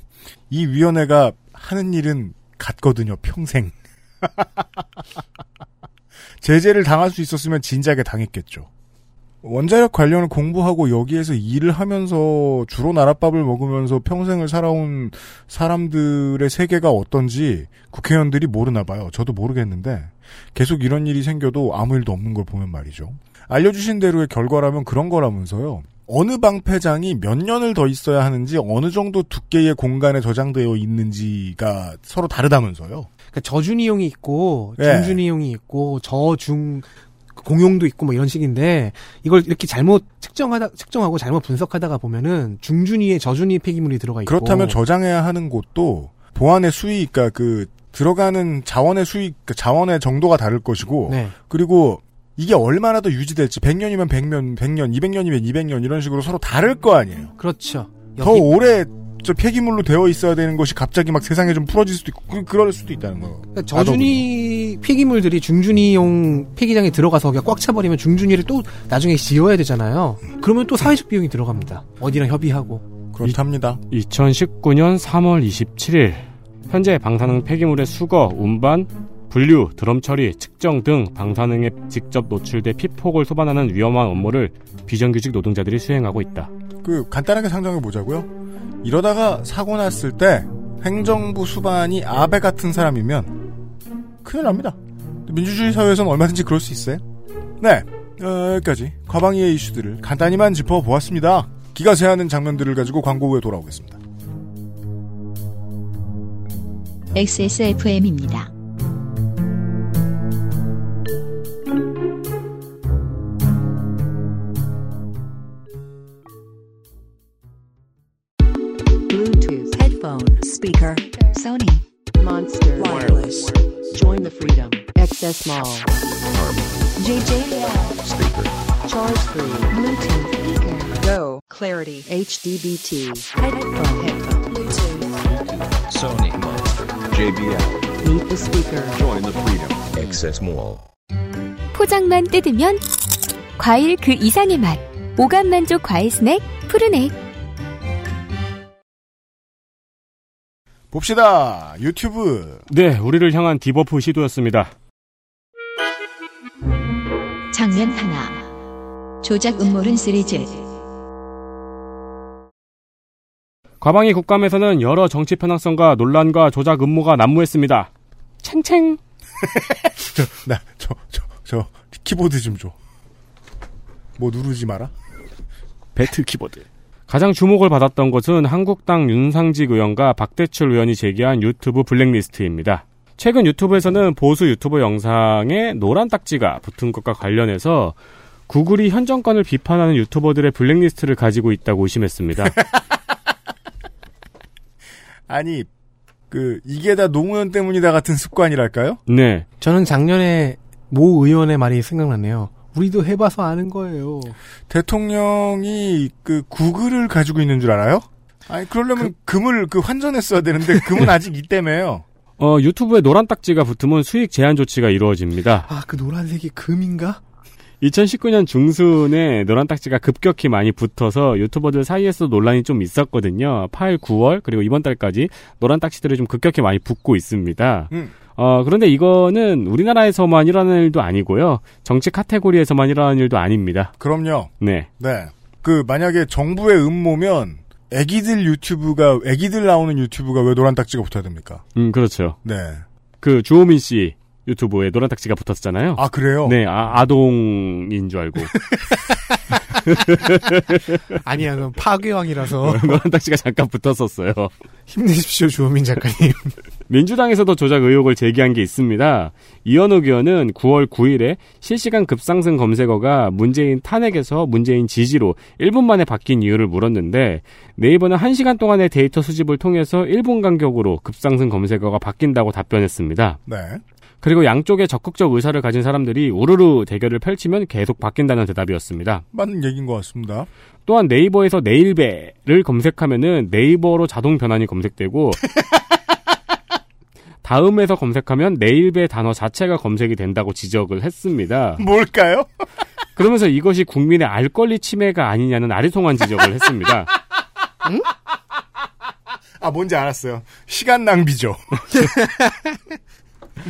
Speaker 4: 이 위원회가 하는 일은 같거든요, 평생. 제재를 당할 수 있었으면 진작에 당했겠죠. 원자력 관련을 공부하고 여기에서 일을 하면서 주로 나랏밥을 먹으면서 평생을 살아온 사람들의 세계가 어떤지 국회의원들이 모르나 봐요. 저도 모르겠는데 계속 이런 일이 생겨도 아무 일도 없는 걸 보면 말이죠. 알려주신 대로의 결과라면 그런 거라면서요. 어느 방패장이 몇 년을 더 있어야 하는지 어느 정도 두께의 공간에 저장되어 있는지가 서로 다르다면서요.
Speaker 3: 그러니까 저준이용이 있고
Speaker 4: 예.
Speaker 3: 중준이용이 있고 저중 공용도 있고 뭐 이런 식인데 이걸 이렇게 잘못 측정하다 측정하고 잘못 분석하다가 보면은 중준위에 저준위 폐기물이 들어가 있고
Speaker 4: 그렇다면 저장해야 하는 곳도 보안의 수익, 그러니까 그 들어가는 자원의 수익, 그 자원의 정도가 다를 것이고
Speaker 3: 네.
Speaker 4: 그리고 이게 얼마나 더 유지될지 100년이면 100년, 100년, 200년이면 200년 이런 식으로 서로 다를 거 아니에요.
Speaker 3: 그렇죠.
Speaker 4: 더
Speaker 3: 여기
Speaker 4: 오래 저 폐기물로 되어 있어야 되는 것이 갑자기 막 세상에 좀 풀어질 수도 있고 그, 그럴 수도 있다는 거예요.
Speaker 3: 그러니까 저준위 폐기물들이 중준위용 폐기장에 들어가서 그냥 꽉 차버리면 중준위를 또 나중에 지어야 되잖아요. 그러면 또 사회적 비용이 들어갑니다. 어디랑 협의하고.
Speaker 4: 그렇답니다.
Speaker 2: 2019년 3월 27일 현재 방사능 폐기물의 수거, 운반, 분류, 드럼 처리, 측정 등 방사능에 직접 노출돼 피폭을 소반하는 위험한 업무를 비정규직 노동자들이 수행하고 있다.
Speaker 4: 그 간단하게 상정해 보자고요. 이러다가 사고 났을 때 행정부 수반이 아베 같은 사람이면 큰일 납니다. 민주주의 사회에서는 얼마든지 그럴 수 있어요. 네, 어, 여기까지 과방위의 이슈들을 간단히만 짚어보았습니다. 기가 새하는 장면들을 가지고 광고 후에 돌아오겠습니다.
Speaker 1: XSFM입니다.
Speaker 5: Speaker Sony Monster Wireless. Join the freedom. XS Mall. JJL speaker. Charge 3 Bluetooth speaker. Go Clarity HDBT headphone headphone Bluetooth.
Speaker 6: Sony Monster. JBL.
Speaker 5: Meet the speaker.
Speaker 6: Join the freedom. Access Mall.
Speaker 7: 포장만 뜯으면 과일 그 이상의 맛. 오감 만족 과일 스낵 푸르넥.
Speaker 4: 봅시다. 유튜브.
Speaker 2: 네, 우리를 향한 debuff 시도였습니다.
Speaker 1: 장면 하나. 조작 음모론 시리즈.
Speaker 2: 과방위 국감에서는 여러 정치 편향성과 논란과 조작 음모가 난무했습니다. 챙챙.
Speaker 4: 나, 저, 저, 저, 키보드 좀 줘. 뭐 누르지 마라?
Speaker 2: 배트 키보드. 가장 주목을 받았던 것은 한국당 윤상직 의원과 박대출 의원이 제기한 유튜브 블랙리스트입니다. 최근 유튜브에서는 보수 유튜버 영상에 노란 딱지가 붙은 것과 관련해서 구글이 현 정권을 비판하는 유튜버들의 블랙리스트를 가지고 있다고 의심했습니다.
Speaker 4: 아니, 그, 이게 다 노무현 때문이다 같은 습관이랄까요?
Speaker 2: 네.
Speaker 3: 저는 작년에 모 의원의 말이 생각나네요. 우리도 해봐서 아는 거예요.
Speaker 4: 대통령이 그 구글을 가지고 있는 줄 알아요? 아니, 그러려면 금을 그 환전했어야 되는데 금은 아직 있다며요.
Speaker 2: 어, 유튜브에 노란 딱지가 붙으면 수익 제한 조치가 이루어집니다.
Speaker 3: 아, 그 노란색이 금인가?
Speaker 2: 2019년 중순에 노란 딱지가 급격히 많이 붙어서 유튜버들 사이에서 논란이 좀 있었거든요. 8, 9월 그리고 이번 달까지 노란 딱지들이 좀 급격히 많이 붙고 있습니다.
Speaker 4: 음.
Speaker 2: 어, 그런데 이거는 우리나라에서만 일어나는 일도 아니고요. 정치 카테고리에서만 일어나는 일도 아닙니다.
Speaker 4: 그럼요.
Speaker 2: 네.
Speaker 4: 네. 그, 만약에 정부의 음모면, 애기들 유튜브가, 애기들 나오는 유튜브가 왜 노란 딱지가 붙어야 됩니까?
Speaker 2: 음, 그렇죠.
Speaker 4: 네.
Speaker 2: 그 주호민 씨 유튜브에 노란 딱지가 붙었잖아요.
Speaker 4: 아, 그래요?
Speaker 2: 네, 아, 아동인 줄 알고.
Speaker 3: 아니야, 그건 파괴왕이라서
Speaker 2: 노란 딱지가 잠깐 붙었었어요.
Speaker 3: 힘내십시오, 주호민 작가님.
Speaker 2: 민주당에서도 조작 의혹을 제기한 게 있습니다. 이현욱 의원은 9월 9일에 실시간 급상승 검색어가 문재인 탄핵에서 문재인 지지로 1분 만에 바뀐 이유를 물었는데 네이버는 1시간 동안의 데이터 수집을 통해서 1분 간격으로 급상승 검색어가 바뀐다고 답변했습니다.
Speaker 4: 네.
Speaker 2: 그리고 양쪽에 적극적 의사를 가진 사람들이 우르르 대결을 펼치면 계속 바뀐다는 대답이었습니다.
Speaker 4: 맞는 얘기인 것 같습니다.
Speaker 2: 또한 네이버에서 네일배를 검색하면은 네이버로 자동 변환이 검색되고 다음에서 검색하면 네일배 단어 자체가 검색이 된다고 지적을 했습니다.
Speaker 4: 뭘까요?
Speaker 2: 그러면서 이것이 국민의 알 권리 침해가 아니냐는 아리송한 지적을 했습니다.
Speaker 4: 아, 뭔지 알았어요. 시간 낭비죠.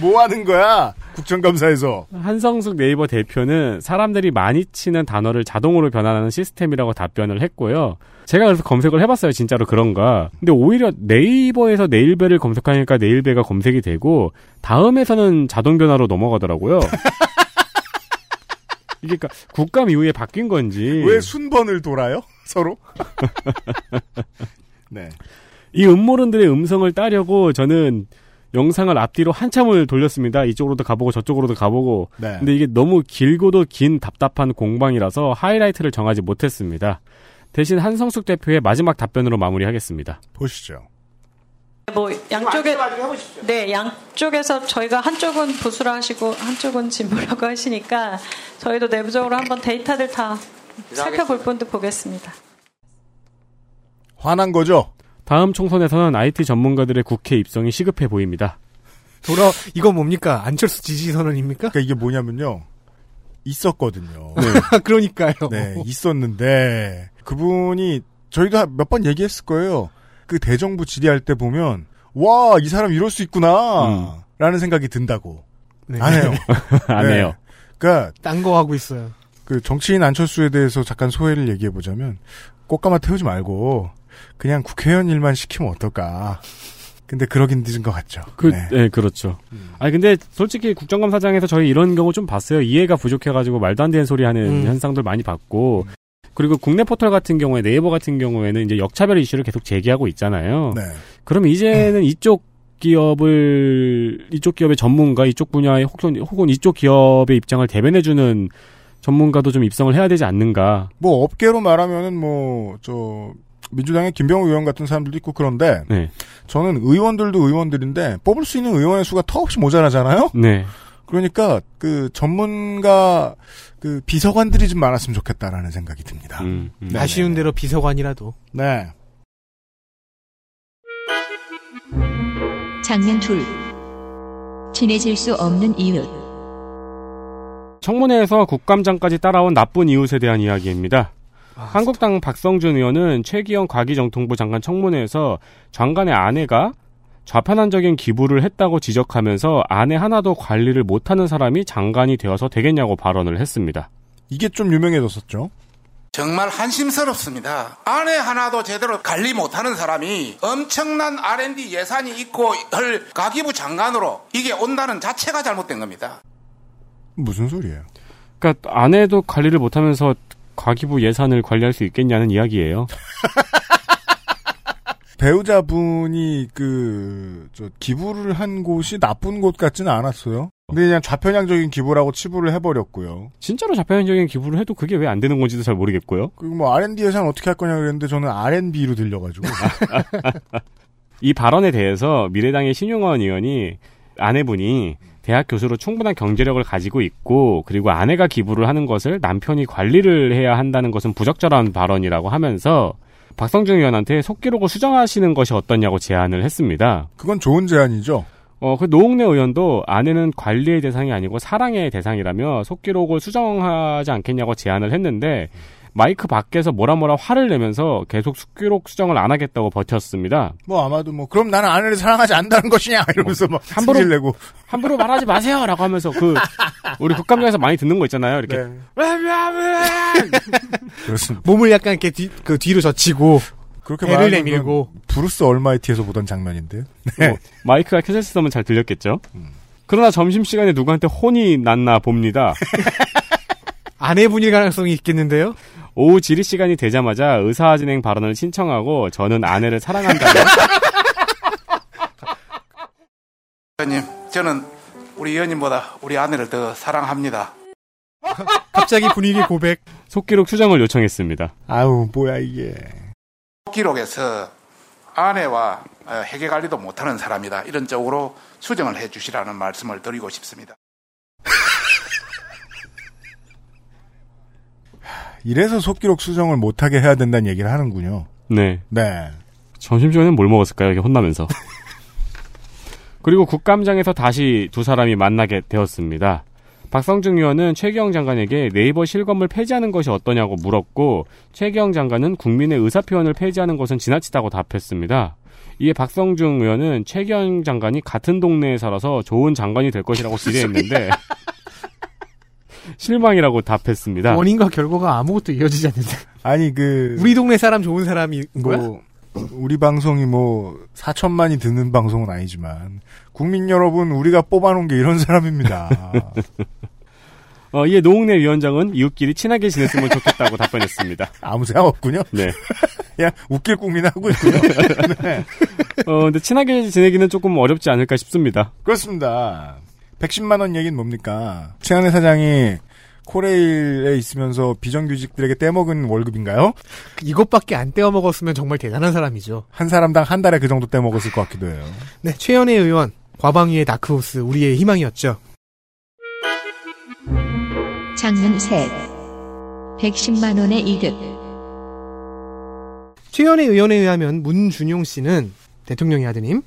Speaker 4: 뭐 하는 거야? 국정감사에서.
Speaker 2: 한성숙 네이버 대표는 사람들이 많이 치는 단어를 자동으로 변환하는 시스템이라고 답변을 했고요. 제가 그래서 검색을 해봤어요. 진짜로 그런가. 근데 오히려 네이버에서 네일배를 검색하니까 네일배가 검색이 되고 다음에서는 자동 변화로 넘어가더라고요. 이게 그러니까 국감 이후에 바뀐 건지
Speaker 4: 왜 순번을 돌아요? 서로? 네.
Speaker 2: 이 음모론들의 음성을 따려고 저는 영상을 앞뒤로 한참을 돌렸습니다. 이쪽으로도 가보고 저쪽으로도 가보고.
Speaker 4: 네.
Speaker 2: 근데 이게 너무 길고도 긴 답답한 공방이라서 하이라이트를 정하지 못했습니다. 대신 한성숙 대표의 마지막 답변으로 마무리하겠습니다.
Speaker 4: 보시죠.
Speaker 8: 뭐 양쪽에 네 양쪽에서 저희가 한쪽은 부수를 하시고 한쪽은 진보라고 하시니까 저희도 내부적으로 한번 데이터들 다 살펴볼 분도 보겠습니다.
Speaker 4: 화난 거죠?
Speaker 2: 다음 총선에서는 IT 전문가들의 국회 입성이 시급해 보입니다.
Speaker 3: 돌아 이거 뭡니까? 안철수 지지 선언입니까?
Speaker 4: 그러니까 이게 뭐냐면요. 있었거든요.
Speaker 3: 그러니까요.
Speaker 4: 네, 있었는데 그분이 저희도 몇번 얘기했을 거예요. 그 대정부 질의할 때 보면 와, 이 사람 이럴 수 있구나. 라는 생각이 든다고.
Speaker 3: 네.
Speaker 4: 안 해요.
Speaker 2: 안
Speaker 4: 네.
Speaker 2: 해요.
Speaker 4: 그러니까
Speaker 3: 딴 거 하고 있어요.
Speaker 4: 그 정치인 안철수에 대해서 잠깐 소회를 얘기해 보자면 꽃가마 태우지 말고 그냥 국회의원 일만 시키면 어떨까. 근데 그러긴 늦은 것 같죠.
Speaker 2: 그,
Speaker 4: 네.
Speaker 2: 네. 그렇죠. 아니, 근데 솔직히 국정감사장에서 저희 이런 경우 좀 봤어요. 이해가 부족해가지고 말도 안 되는 소리 하는
Speaker 3: 음.
Speaker 2: 현상들 많이 봤고. 그리고 국내 포털 같은 경우에 네이버 같은 경우에는 이제 역차별 이슈를 계속 제기하고 있잖아요.
Speaker 4: 네.
Speaker 2: 그럼 이제는 이쪽 기업을 이쪽 기업의 전문가 이쪽 분야의 혹은 혹은 이쪽 기업의 입장을 대변해주는 전문가도 좀 입성을 해야 되지 않는가.
Speaker 4: 뭐 업계로 말하면은 뭐 저 민주당의 김병우 의원 같은 사람들도 있고 그런데
Speaker 2: 네,
Speaker 4: 저는 의원들도 의원들인데 뽑을 수 있는 의원의 수가 턱없이 모자라잖아요.
Speaker 2: 네,
Speaker 4: 그러니까 그 전문가 그 비서관들이 좀 많았으면 좋겠다라는 생각이 듭니다.
Speaker 2: 음, 음.
Speaker 4: 네.
Speaker 3: 아쉬운 대로 비서관이라도.
Speaker 4: 네.
Speaker 1: 장면 둘. 친해질 수 없는 이유.
Speaker 2: 청문회에서 국감장까지 따라온 나쁜 이웃에 대한 이야기입니다. 한국당 박성준 의원은 최기영 과기정통부 장관 청문회에서 장관의 아내가 좌편안적인 기부를 했다고 지적하면서 아내 하나도 관리를 못하는 사람이 장관이 되어서 되겠냐고 발언을 했습니다.
Speaker 4: 이게 좀 유명해졌었죠.
Speaker 9: 정말 한심스럽습니다. 아내 하나도 제대로 관리 못하는 사람이 엄청난 R&D 예산이 있고 할 가기부 장관으로 이게 온다는 자체가 잘못된 겁니다.
Speaker 4: 무슨 소리예요?
Speaker 2: 그러니까 아내도 관리를 못하면서 과기부 예산을 관리할 수 있겠냐는 이야기예요.
Speaker 4: 배우자분이 그, 저, 기부를 한 곳이 나쁜 곳 같지는 않았어요. 근데 그냥 좌편향적인 기부라고 치부를 해버렸고요.
Speaker 2: 진짜로 자편적인 기부를 해도 그게 왜 안 되는 건지도 잘 모르겠고요.
Speaker 4: 그리고 뭐 R&D 예산 어떻게 할 거냐 그랬는데 저는 R&B로 들려가지고.
Speaker 2: 이 발언에 대해서 미래당의 신용원 의원이 아내분이 대학 교수로 충분한 경제력을 가지고 있고 그리고 아내가 기부를 하는 것을 남편이 관리를 해야 한다는 것은 부적절한 발언이라고 하면서 박성중 의원한테 속기록을 수정하시는 것이 어떠냐고 제안을 했습니다.
Speaker 4: 그건 좋은 제안이죠.
Speaker 2: 어, 그 노웅래 의원도 아내는 관리의 대상이 아니고 사랑의 대상이라며 속기록을 수정하지 않겠냐고 제안을 했는데 마이크 밖에서 뭐라 뭐라 화를 내면서 계속 속기록 수정을 안 하겠다고 버텼습니다.
Speaker 4: 뭐 아마도 뭐, 그럼 나는 아내를 사랑하지 않는다는 것이냐! 이러면서 막
Speaker 2: 함부로-
Speaker 4: 내고.
Speaker 2: 함부로 말하지 마세요라고 하면서 그 우리 국감장에서 많이 듣는 거 있잖아요. 이렇게
Speaker 4: 네. 그렇습니다.
Speaker 3: 몸을 약간 이렇게 뒤, 그 뒤로 젖히고
Speaker 4: 그렇게
Speaker 3: 배를
Speaker 4: 말하면
Speaker 3: 내밀고.
Speaker 4: 브루스 올마이티에서 보던 장면인데.
Speaker 2: 뭐 마이크가 켜져 있으면 잘 들렸겠죠. 그러나 점심 시간에 누구한테 혼이 났나 봅니다.
Speaker 3: 아내분일 가능성이 있겠는데요.
Speaker 2: 오후 지리 시간이 되자마자 의사 진행 발언을 신청하고 저는 아내를 사랑한다며
Speaker 9: 의원님, 저는 우리 의원님보다 우리 아내를 더 사랑합니다.
Speaker 3: 갑자기 분위기 고백.
Speaker 2: 속기록 수정을 요청했습니다.
Speaker 4: 아우, 뭐야, 이게.
Speaker 9: 기록에서 아내와 어, 회계 관리도 못하는 사람이다. 이런 쪽으로 수정을 해 주시라는 말씀을 드리고 싶습니다.
Speaker 4: 이래서 속기록 수정을 못하게 해야 된다는 얘기를 하는군요.
Speaker 2: 네.
Speaker 4: 네.
Speaker 2: 점심시간에는 뭘 먹었을까요? 이게 혼나면서. 그리고 국감장에서 다시 두 사람이 만나게 되었습니다. 박성중 의원은 최경 장관에게 네이버 실검을 폐지하는 것이 어떠냐고 물었고 최경 장관은 국민의 의사표현을 폐지하는 것은 지나치다고 답했습니다. 이에 박성중 의원은 최경 장관이 같은 동네에 살아서 좋은 장관이 될 것이라고 기대했는데 실망이라고 답했습니다.
Speaker 3: 원인과 결과가 아무것도 이어지지 않는데.
Speaker 4: 아니 그
Speaker 3: 우리 동네 사람 좋은 사람인 거야?
Speaker 4: 뭐 우리 방송이 뭐 4천만이 듣는 방송은 아니지만 국민 여러분 우리가 뽑아놓은 게 이런 사람입니다.
Speaker 2: 어, 이에 노웅래 위원장은 이웃끼리 친하게 지냈으면 좋겠다고 답변했습니다.
Speaker 4: 아무 생각 없군요.
Speaker 2: 네.
Speaker 4: 그냥 웃길 국민 하고 있군요. 네.
Speaker 2: 어, 근데 친하게 지내기는 조금 어렵지 않을까 싶습니다.
Speaker 4: 그렇습니다. 110만 원 얘기는 뭡니까? 최한혜 사장이 코레일에 있으면서 비정규직들에게 떼먹은 월급인가요?
Speaker 3: 이것밖에 안 떼어 먹었으면 정말 대단한 사람이죠.
Speaker 4: 한 사람당 한 달에 그 정도 떼먹었을 것 같기도 해요.
Speaker 3: 네, 최연애 의원, 과방위의 다크호스, 우리의 희망이었죠.
Speaker 1: 장문 셋. 110만 원의 이득.
Speaker 3: 최연애 의원에 의하면 문준용 씨는 대통령의 아드님,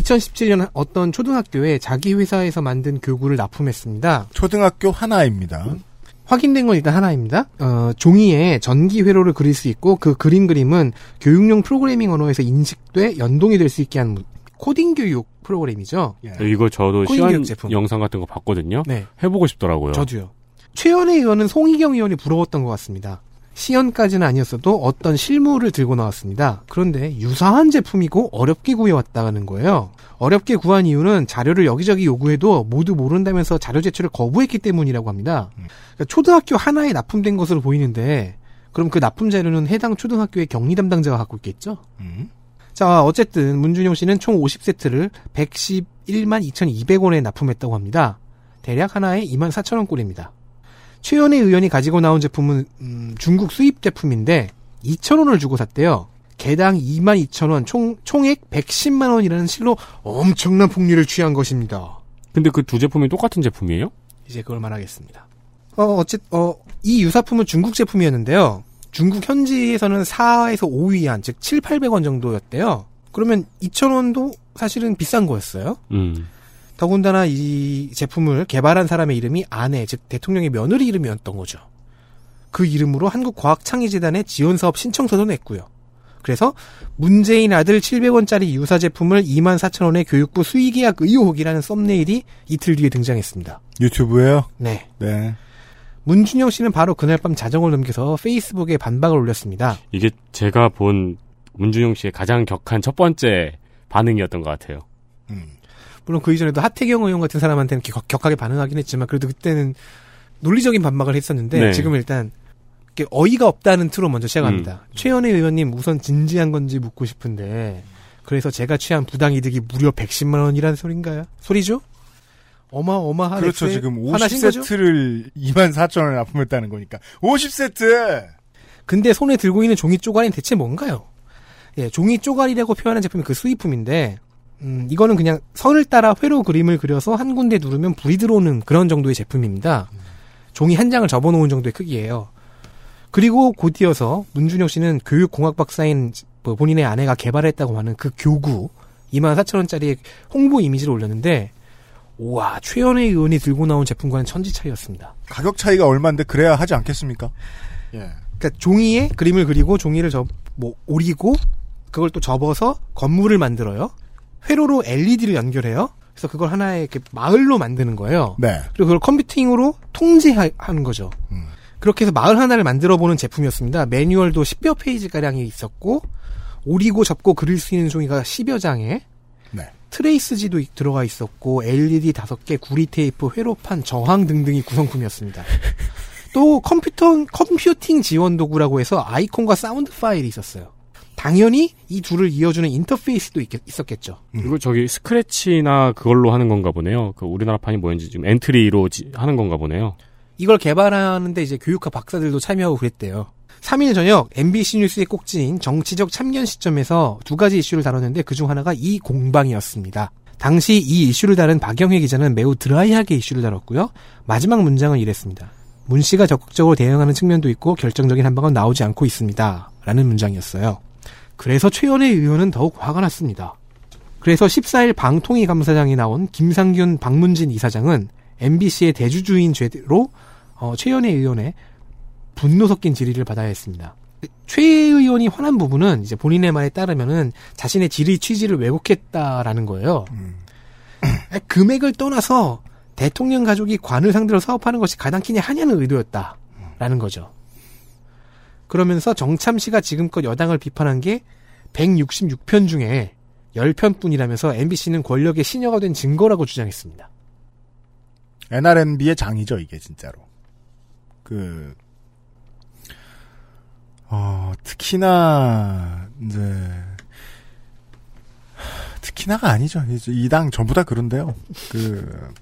Speaker 3: 2017년 어떤 초등학교에 자기 회사에서 만든 교구를 납품했습니다.
Speaker 4: 초등학교 하나입니다.
Speaker 3: 확인된 건 일단 하나입니다. 어, 종이에 전기 회로를 그릴 수 있고 그 그린 그림은 교육용 프로그래밍 언어에서 인식돼 연동이 될 수 있게 하는 코딩 교육 프로그램이죠.
Speaker 2: 이거 저도
Speaker 3: 코인
Speaker 2: 시연
Speaker 3: 교육 제품.
Speaker 2: 영상 같은 거 봤거든요.
Speaker 3: 네.
Speaker 2: 해보고 싶더라고요.
Speaker 3: 저도요. 최연애 의원은 송희경 의원이 부러웠던 것 같습니다. 시연까지는 아니었어도 어떤 실물을 들고 나왔습니다. 그런데 유사한 제품이고 어렵게 구해왔다는 거예요. 어렵게 구한 이유는 자료를 여기저기 요구해도 모두 모른다면서 자료 제출을 거부했기 때문이라고 합니다. 그러니까 초등학교 하나에 납품된 것으로 보이는데 그럼 그 납품 자료는 해당 초등학교의 격리 담당자가 갖고 있겠죠? 자, 어쨌든 문준용 씨는 총 50세트를 111만 2,200원에 납품했다고 합니다. 대략 하나에 2만 4천 원 꼴입니다. 최연애 의원이 가지고 나온 제품은 음, 중국 수입 제품인데 2천 원을 주고 샀대요. 개당 2만 2천 원, 총 총액 110만 원이라는 실로 엄청난 폭리를 취한 것입니다.
Speaker 2: 근데 그 두 제품이 똑같은 제품이에요?
Speaker 3: 이제 그걸 말하겠습니다. 어, 어쨌, 어, 이 유사품은 중국 제품이었는데요. 중국 현지에서는 4에서 5위 안, 즉 7, 800원 정도였대요. 그러면 2,000원도 사실은 비싼 거였어요.
Speaker 2: 음.
Speaker 3: 더군다나 이 제품을 개발한 사람의 이름이 아내, 즉 대통령의 며느리 이름이었던 거죠. 그 이름으로 한국과학창의재단에 지원사업 신청서도 냈고요. 그래서 문재인 아들 700원짜리 유사 제품을 2만 4천 원의 교육부 수의계약 의혹이라는 썸네일이 이틀 뒤에 등장했습니다.
Speaker 4: 유튜브에요?
Speaker 3: 네.
Speaker 4: 네.
Speaker 3: 문준영 씨는 바로 그날 밤 자정을 넘겨서 페이스북에 반박을 올렸습니다.
Speaker 2: 이게 제가 본 문준용 씨의 가장 격한 첫 번째 반응이었던 것 같아요.
Speaker 3: 물론 그 이전에도 하태경 의원 같은 사람한테는 격, 격하게 반응하긴 했지만 그래도 그때는 논리적인 반박을 했었는데
Speaker 2: 네.
Speaker 3: 지금 은 일단 어이가 없다는 틀로 먼저 시작합니다. 최연애 의원님 우선 진지한 건지 묻고 싶은데 그래서 제가 취한 부당이득이 무려 110만 원이라는 소린가요? 소리죠? 어마어마한
Speaker 4: 그렇죠. 지금
Speaker 3: 화나신 거죠?
Speaker 4: 50세트를 2만 4천 원에 납품했다는 거니까. 50세트!
Speaker 3: 근데 손에 들고 있는 종이 쪼가리는 대체 뭔가요? 예, 종이 쪼가리라고 표현한 제품이 그 수입품인데, 음, 이거는 그냥 선을 따라 회로 그림을 그려서 한 군데 누르면 불이 들어오는 그런 정도의 제품입니다. 종이 한 장을 접어놓은 정도의 크기예요. 그리고 곧이어서 문준혁 씨는 교육공학 박사인 뭐 본인의 아내가 개발했다고 하는 그 교구 2만 4천 원짜리 홍보 이미지를 올렸는데, 우와 최연애 의원이 들고 나온 제품과는 천지 차이였습니다.
Speaker 4: 가격 차이가 얼마인데 그래야 하지 않겠습니까? 예.
Speaker 3: 그러니까 종이에 그림을 그리고 종이를 접, 뭐, 오리고, 그걸 또 접어서 건물을 만들어요. 회로로 LED를 연결해요. 그래서 그걸 하나의 이렇게 마을로 만드는 거예요.
Speaker 4: 네.
Speaker 3: 그리고 그걸 컴퓨팅으로 통제하는 거죠. 그렇게 해서 마을 하나를 만들어 보는 제품이었습니다. 매뉴얼도 10여 페이지 가량이 있었고, 오리고 접고 그릴 수 있는 종이가 10여 장에,
Speaker 4: 네.
Speaker 3: 트레이싱지도 들어가 있었고, LED 5개, 구리 테이프, 회로판, 저항 등등이 구성품이었습니다. 또 컴퓨터 컴퓨팅 지원 도구라고 해서 아이콘과 사운드 파일이 있었어요. 당연히 이 둘을 이어주는 인터페이스도 있, 있었겠죠.
Speaker 2: 그리고 저기 스크래치나 그걸로 하는 건가 보네요. 그 우리나라 판이 뭐였는지 지금 엔트리로 지- 하는 건가 보네요.
Speaker 3: 이걸 개발하는데 이제 교육학 박사들도 참여하고 그랬대요. 3일 저녁 MBC 뉴스의 꼭지인 정치적 참견 시점에서 두 가지 이슈를 다뤘는데 그중 하나가 이 공방이었습니다. 당시 이 이슈를 다룬 박영혜 기자는 매우 드라이하게 이슈를 다뤘고요. 마지막 문장은 이랬습니다. 문 씨가 적극적으로 대응하는 측면도 있고 결정적인 한 방은 나오지 않고 있습니다. 라는 문장이었어요. 그래서 최연의 의원은 더욱 화가 났습니다. 그래서 14일 방통위 감사장에 나온 김상균 박문진 이사장은 MBC의 대주주인 죄로 어, 최연의 의원의 분노 섞인 질의를 받아야 했습니다. 최 의원이 화난 부분은 이제 본인의 말에 따르면은 자신의 질의 취지를 왜곡했다라는 거예요. 금액을 떠나서 대통령 가족이 관을 상대로 사업하는 것이 가당키냐 하냐는 의도였다라는 거죠. 그러면서 정참 씨가 지금껏 여당을 비판한 게 166편 중에 10편뿐이라면서 MBC는 권력의 신여가 된 증거라고 주장했습니다.
Speaker 4: NRNB의 장이죠, 이게 진짜로. 그, 어, 특히나, 이제, 특히나가 아니죠. 이 당 전부 다 그런데요. 그,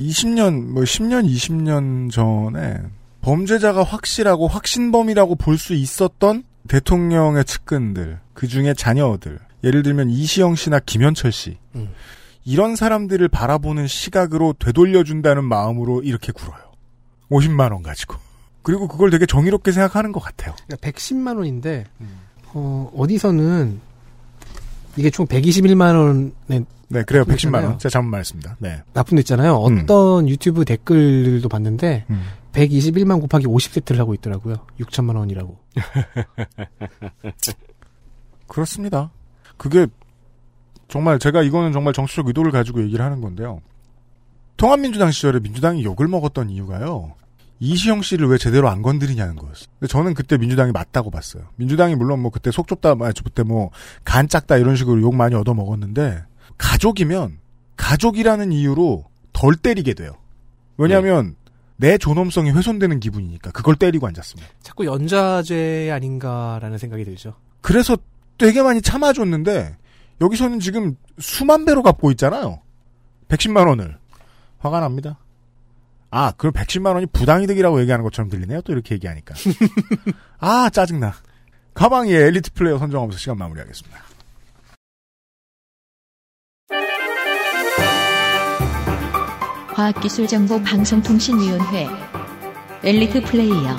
Speaker 4: 20년, 뭐 10년, 20년 전에 범죄자가 확실하고 확신범이라고 볼 수 있었던 대통령의 측근들, 그 중에 자녀들, 예를 들면 이시영 씨나 김현철 씨,
Speaker 3: 음.
Speaker 4: 이런 사람들을 바라보는 시각으로 되돌려준다는 마음으로 이렇게 굴어요. 50만 원 가지고. 그리고 그걸 되게 정의롭게 생각하는 것 같아요.
Speaker 3: 그러니까 110만 원인데 어, 어디서는 이게 총 121만 원에
Speaker 4: 네, 그래요. 110만
Speaker 3: 있잖아요.
Speaker 4: 원. 제가 잘못 말했습니다. 네.
Speaker 3: 납품도 있잖아요.
Speaker 4: 음.
Speaker 3: 어떤 유튜브 댓글들도 봤는데
Speaker 4: 음.
Speaker 3: 121만 곱하기 50세트를 하고 있더라고요. 6천만 원이라고.
Speaker 4: 그렇습니다. 그게 정말 제가 이거는 정말 정치적 의도를 가지고 얘기를 하는 건데요. 통합민주당 시절에 민주당이 욕을 먹었던 이유가요. 이시영 씨를 왜 제대로 안 건드리냐는 거였어요. 저는 그때 민주당이 맞다고 봤어요. 민주당이 물론 뭐 그때 속 좁다, 아, 그때 뭐 간 짝다 이런 식으로 욕 많이 얻어 먹었는데 가족이면 가족이라는 이유로 덜 때리게 돼요. 왜냐하면 내 존엄성이 훼손되는 기분이니까 그걸 때리고 앉았습니다.
Speaker 3: 자꾸 연좌제 아닌가라는 생각이 들죠.
Speaker 4: 그래서 되게 많이 참아줬는데 여기서는 지금 수만 배로 갚고 있잖아요. 110만 원을. 화가 납니다. 아, 그럼 110만 원이 부당이득이라고 얘기하는 것처럼 들리네요. 또 이렇게 얘기하니까. 아, 짜증나. 가방에 엘리트 플레이어 선정하면서 시간 마무리하겠습니다.
Speaker 1: 과학기술정보방송통신위원회 엘리트 플레이어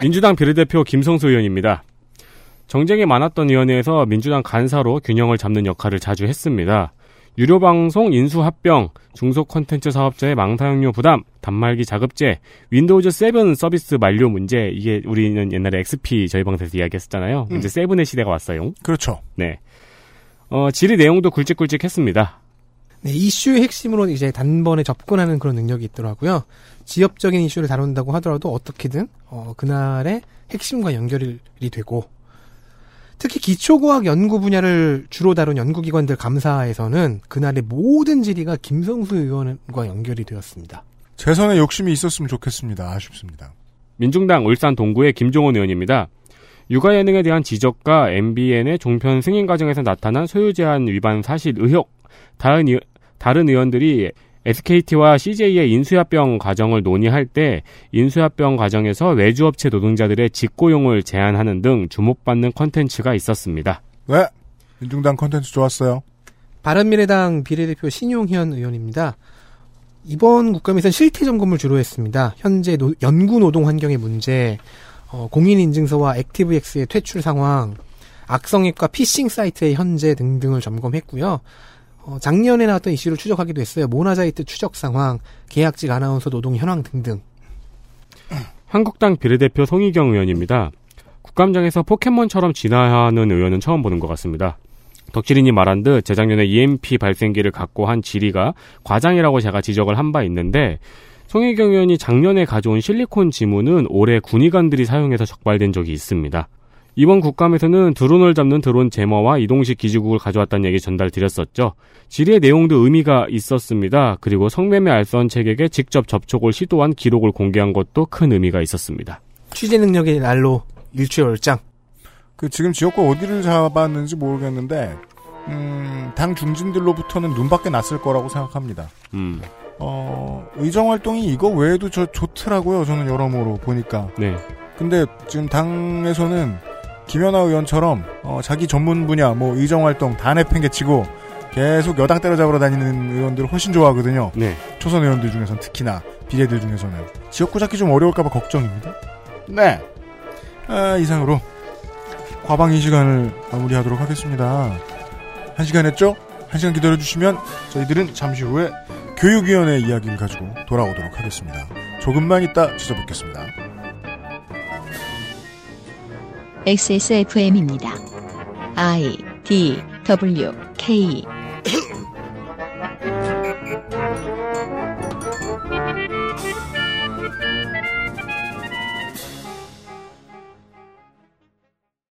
Speaker 2: 민주당 비례대표 김성수 의원입니다. 정쟁이 많았던 위원회에서 민주당 간사로 균형을 잡는 역할을 자주 했습니다. 유료 방송 인수 합병, 중소 콘텐츠 사업자의 망사용료 부담, 단말기 자급제, 윈도우즈 7 서비스 만료 문제, 이게 우리는 옛날에 XP 저희 방송에서 이야기했었잖아요.
Speaker 4: 음.
Speaker 2: 이제 Seven의 시대가 왔어요.
Speaker 4: 그렇죠.
Speaker 2: 네. 어, 질의 내용도 굵직굵직했습니다.
Speaker 3: 네, 이슈의 핵심으로 이제 단번에 접근하는 그런 능력이 있더라고요. 지역적인 이슈를 다룬다고 하더라도 어떻게든 어, 그날의 핵심과 연결이 되고 특히 기초과학 연구 분야를 주로 다룬 연구기관들 감사에서는 그날의 모든 질의가 김성수 의원과 연결이 되었습니다.
Speaker 4: 재선에 욕심이 있었으면 좋겠습니다. 아쉽습니다.
Speaker 2: 민중당 울산 동구의 김종원 의원입니다. 육아 예능에 대한 지적과 MBN의 종편 승인 과정에서 나타난 소유 제한 위반 사실 의혹, 다른, 의, 다른 의원들이 SKT와 CJ의 인수합병 과정을 논의할 때 인수합병 과정에서 외주업체 노동자들의 직고용을 제안하는 등 주목받는 컨텐츠가 있었습니다.
Speaker 4: 네. 민중당 컨텐츠 좋았어요.
Speaker 3: 바른미래당 비례대표 신용현 의원입니다. 이번 국감에서는 실태 점검을 주로 했습니다. 현재 노- 연구 노동 환경의 문제, 어, 공인인증서와 ActiveX의 퇴출 상황, 악성앱과 피싱 사이트의 현재 등등을 점검했고요. 어, 작년에 나왔던 이슈를 추적하기도 했어요. 모나자이트 추적 상황, 계약직 아나운서 노동 현황 등등.
Speaker 2: 한국당 비례대표 송희경 의원입니다. 국감장에서 포켓몬처럼 진화하는 의원은 처음 보는 것 같습니다. 덕질인이 말한 듯 재작년에 EMP 발생기를 갖고 한 질의가 과장이라고 제가 지적을 한 바 있는데 송희경 의원이 작년에 가져온 실리콘 지문은 올해 군의관들이 사용해서 적발된 적이 있습니다. 이번 국감에서는 드론을 잡는 드론 제머와 이동식 기지국을 가져왔다는 얘기 전달드렸었죠. 질의의 내용도 의미가 있었습니다. 그리고 성매매 알선 책에게 직접 접촉을 시도한 기록을 공개한 것도 큰 의미가 있었습니다.
Speaker 3: 취재 능력의 날로 일취월장.
Speaker 4: 그 지금 지역구 어디를 잡았는지 모르겠는데 음, 당 중진들로부터는 눈밖에 났을 거라고 생각합니다.
Speaker 2: 음.
Speaker 4: 어, 의정 활동이 이거 외에도 저 좋더라고요. 저는 여러모로 보니까.
Speaker 2: 네.
Speaker 4: 근데 지금 당에서는 김연아 의원처럼 어, 자기 전문 분야 뭐 의정 활동 다 내팽개치고 계속 여당 때려잡으러 다니는 의원들을 훨씬 좋아하거든요.
Speaker 2: 네.
Speaker 4: 초선 의원들 중에서는 특히나 비례들 중에서는 지역구 잡기 좀 어려울까봐 걱정입니다. 네. 아, 이상으로 과방 이 시간을 마무리하도록 하겠습니다. 한 시간 했죠? 한 시간 기다려주시면 저희들은 잠시 후에 교육위원회 이야기를 가지고 돌아오도록 하겠습니다. 조금만 있다 찾아뵙겠습니다.
Speaker 1: XSFM입니다. I D W K